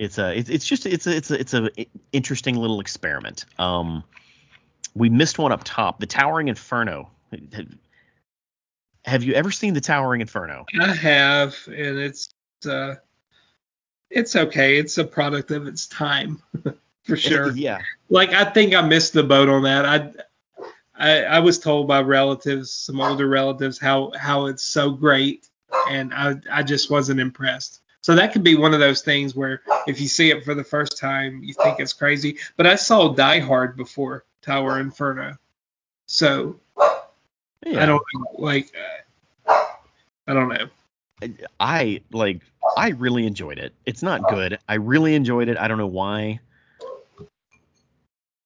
It's a it's, it's just it's a it's a it's a interesting little experiment. Um, we missed one up top, the Towering Inferno. Have you ever seen the Towering Inferno?
I have, and it's uh, it's okay. It's a product of its time, (laughs) for sure. (laughs)
yeah.
Like I think I missed the boat on that. I, I I was told by relatives, some older relatives, how how it's so great, and I I just wasn't impressed. So that could be one of those things where if you see it for the first time, you think it's crazy. But I saw Die Hard before Towering Inferno, so yeah. I don't like. I don't know.
I like. I really enjoyed it. It's not good. I really enjoyed it. I don't know why.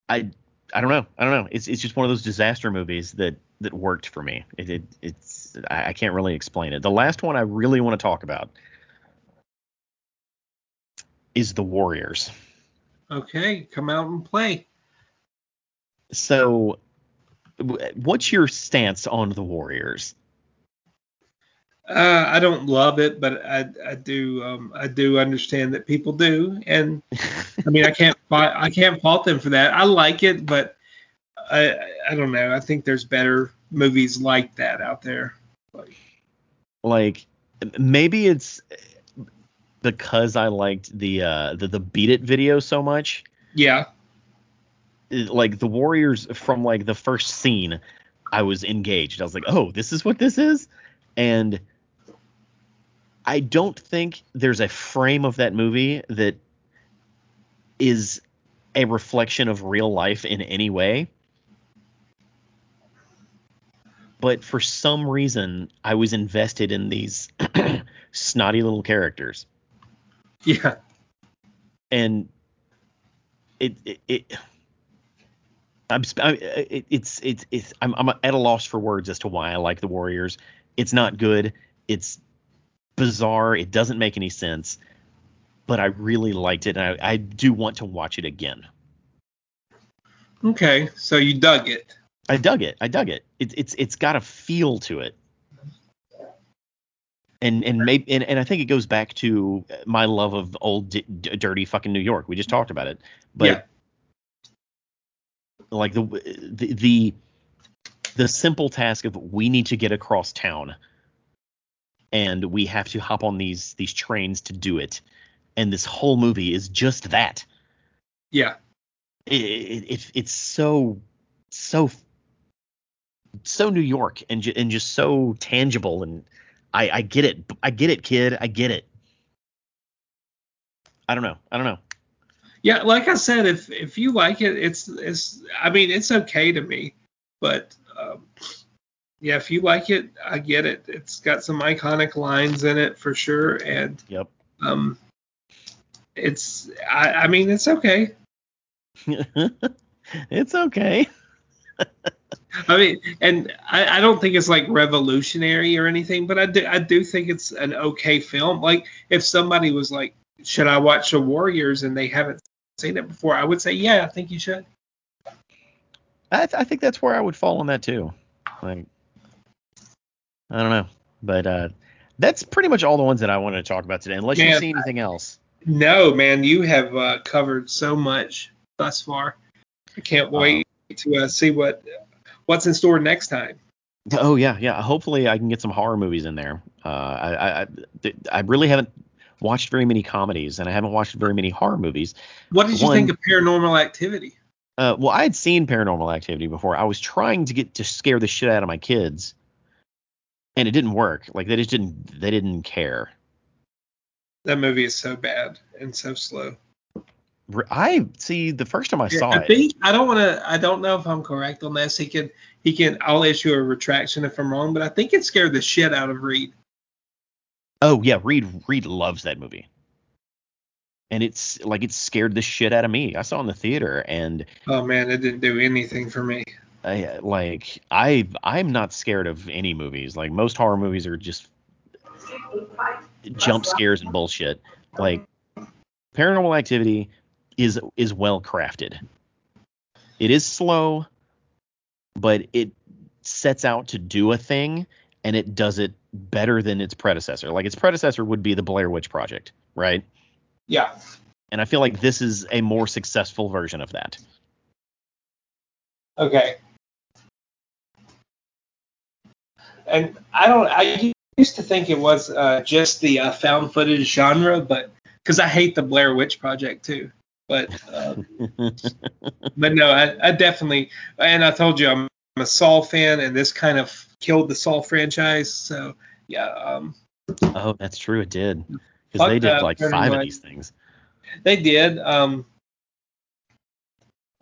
I I don't know. I don't know. It's it's just one of those disaster movies that that worked for me. It, it it's I, I can't really explain it. The last one I really want to talk about is the Warriors.
Okay, come out and play.
So, what's your stance on the Warriors?
Uh, I don't love it, but I, I do um, I do understand that people do, and (laughs) I mean I can't I can't fault them for that. I like it, but I I don't know. I think there's better movies like that out there.
Like, like maybe it's because I liked the uh the, the Beat It video so much.
Yeah.
Like the Warriors from like the first scene, I was engaged. I was like, oh, this is what this is, and I don't think there's a frame of that movie that is a reflection of real life in any way. But for some reason, I was invested in these (clears throat) snotty little characters.
Yeah.
And it it, it I'm it, it's it's it's I'm I'm at a loss for words as to why I like the Warriors. It's not good. It's bizarre. It doesn't make any sense. But I really liked it, and I, I do want to watch it again.
Okay, so you dug it.
I dug it. I dug it. It's it's it's got a feel to it and and maybe and, and I think it goes back to my love of old d- dirty fucking New York. We just talked about it, but yeah. like the, the the the simple task of we need to get across town, and we have to hop on these these trains to do it, and this whole movie is just that.
Yeah,
it, it, it it's so so so New York and and just so tangible and I, I get it. I get it, kid. I get it. I don't know. I don't know.
Yeah, like I said, if if you like it, it's it's. I mean, it's okay to me, but um, yeah, if you like it, I get it. It's got some iconic lines in it for sure, and
yep.
Um, it's. I, I mean, it's okay. (laughs)
it's okay. (laughs) (laughs)
I mean, and I, I, don't think it's like revolutionary or anything, but I do I do think it's an okay film. Like if somebody was like, should I watch The Warriors and they haven't seen it before, I would say, yeah, I think you should.
I, th- I think that's where I would fall on that too. Like, I don't know, but uh, that's pretty much all the ones that I wanted to talk about today. Unless man, you see anything else.
No, man, you have uh, covered so much thus far. I can't wait to uh, see what what's in store next time.
Oh yeah, yeah. Hopefully I can get some horror movies in there. Uh, I, I I really haven't watched very many comedies, and I haven't watched very many horror movies.
What did you One, think of Paranormal Activity?
Uh, well, I had seen Paranormal Activity before. I was trying to get to scare the shit out of my kids, and it didn't work. Like they just didn't they didn't care.
That movie is so bad and so slow.
I see. The first time I saw
I
it,
think, I don't want to. I don't know if I'm correct on this. He can. He can. I'll issue a retraction if I'm wrong, but I think it scared the shit out of Reed.
Oh yeah, Reed. Reed loves that movie, and it's like it scared the shit out of me. I saw it in the theater, and
oh man, it didn't do anything for me.
I like I I'm not scared of any movies. Like most horror movies are just jump scares and bullshit. Like Paranormal Activity is is well crafted. It is slow, but it sets out to do a thing and it does it better than its predecessor. Like its predecessor would be the Blair Witch Project, right?
Yeah.
And I feel like this is a more successful version of that.
Okay. And I don't. I used to think it was uh, just the uh, found footage genre, but because I hate the Blair Witch Project too. But (laughs) uh, but no, I, I, definitely. And I told you I'm a Saw fan, and this kind of killed the Saw franchise. So yeah. Um,
oh, that's true. It did because they did like five of these things.
They did. Um,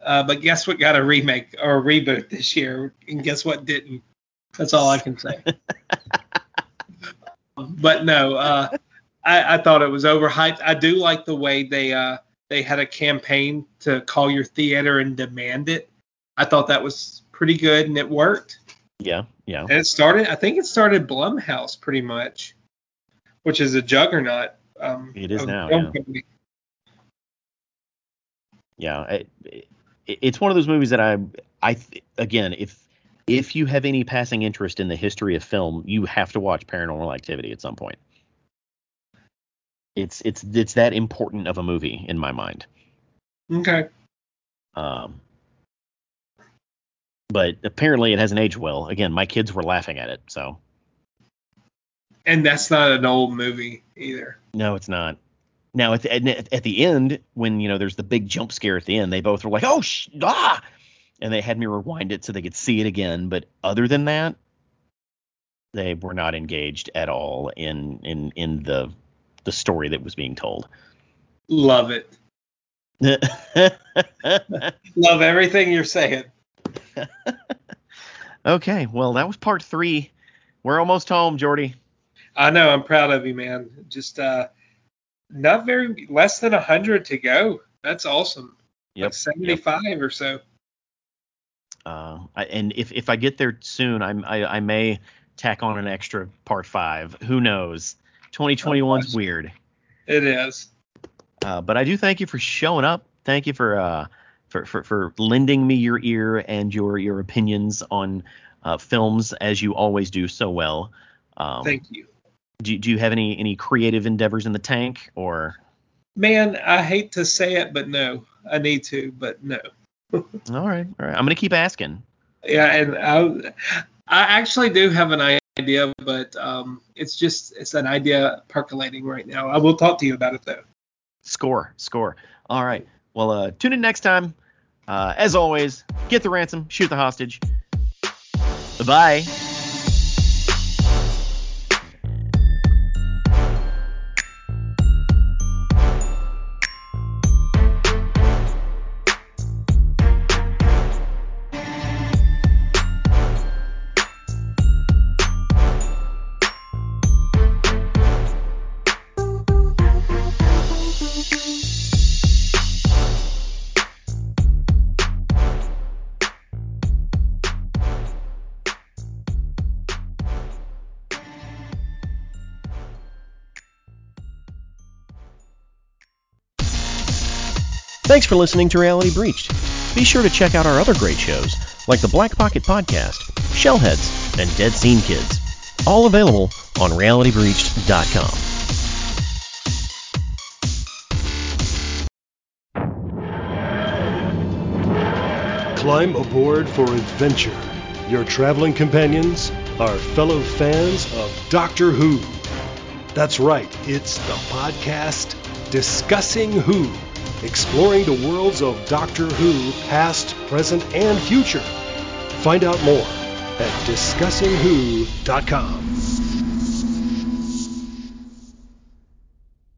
uh, but guess what got a remake or a reboot this year, and guess what didn't? That's all I can say. (laughs) but no, uh, I, I, thought it was overhyped. I do like the way they uh, they had a campaign to call your theater and demand it. I thought that was pretty good and it worked.
Yeah, yeah.
And it started. I think it started Blumhouse pretty much, which is a juggernaut. Um,
it is now. Yeah. Company. yeah it, it, it's one of those movies that I I again if if you have any passing interest in the history of film, you have to watch Paranormal Activity at some point. It's it's it's that important of a movie in my mind.
Okay.
Um, but apparently it hasn't aged well. Again, my kids were laughing at it, so.
And that's not an old movie either.
No, it's not. Now at the, at the end, when you know there's the big jump scare at the end, they both were like, "Oh, sh- ah!" and they had me rewind it so they could see it again. But other than that, they were not engaged at all in in in the the story that was being told.
Love it. (laughs) Love everything you're saying.
okay, well that was part three. We're almost home, Jordy.
I know. I'm proud of you, man. Just uh, not very less than a hundred to go. That's awesome. Yep. Like 75 yep. or so.
Uh, I, and if if I get there soon, I'm, I I may tack on an extra part five. Who knows? 2021's oh, weird.
It is.
Uh, but I do thank you for showing up. Thank you for uh for for, for lending me your ear and your your opinions on uh, films as you always do so well.
Um, thank you.
Do, do you have any any creative endeavors in the tank or?
Man, I hate to say it, but no. I need to, but no (laughs)
all right, all right. I'm gonna keep asking.
Yeah, and I, I actually do have an idea, but um, it's just it's an idea percolating right now. I will talk to you about it though.
Score, score. All right. Well, uh, tune in next time. Uh, as always, get the ransom, shoot the hostage. Bye. Thanks for listening to Reality Breached. Be sure to check out our other great shows, like the Black Pocket Podcast, Shellheads, and Dead Scene Kids. All available on realitybreached.com.
Climb aboard for adventure. Your traveling companions are fellow fans of Doctor Who. That's right, it's the podcast Discussing Who exploring the worlds of Doctor Who, past, present, and future. Find out more at discussingwho.com.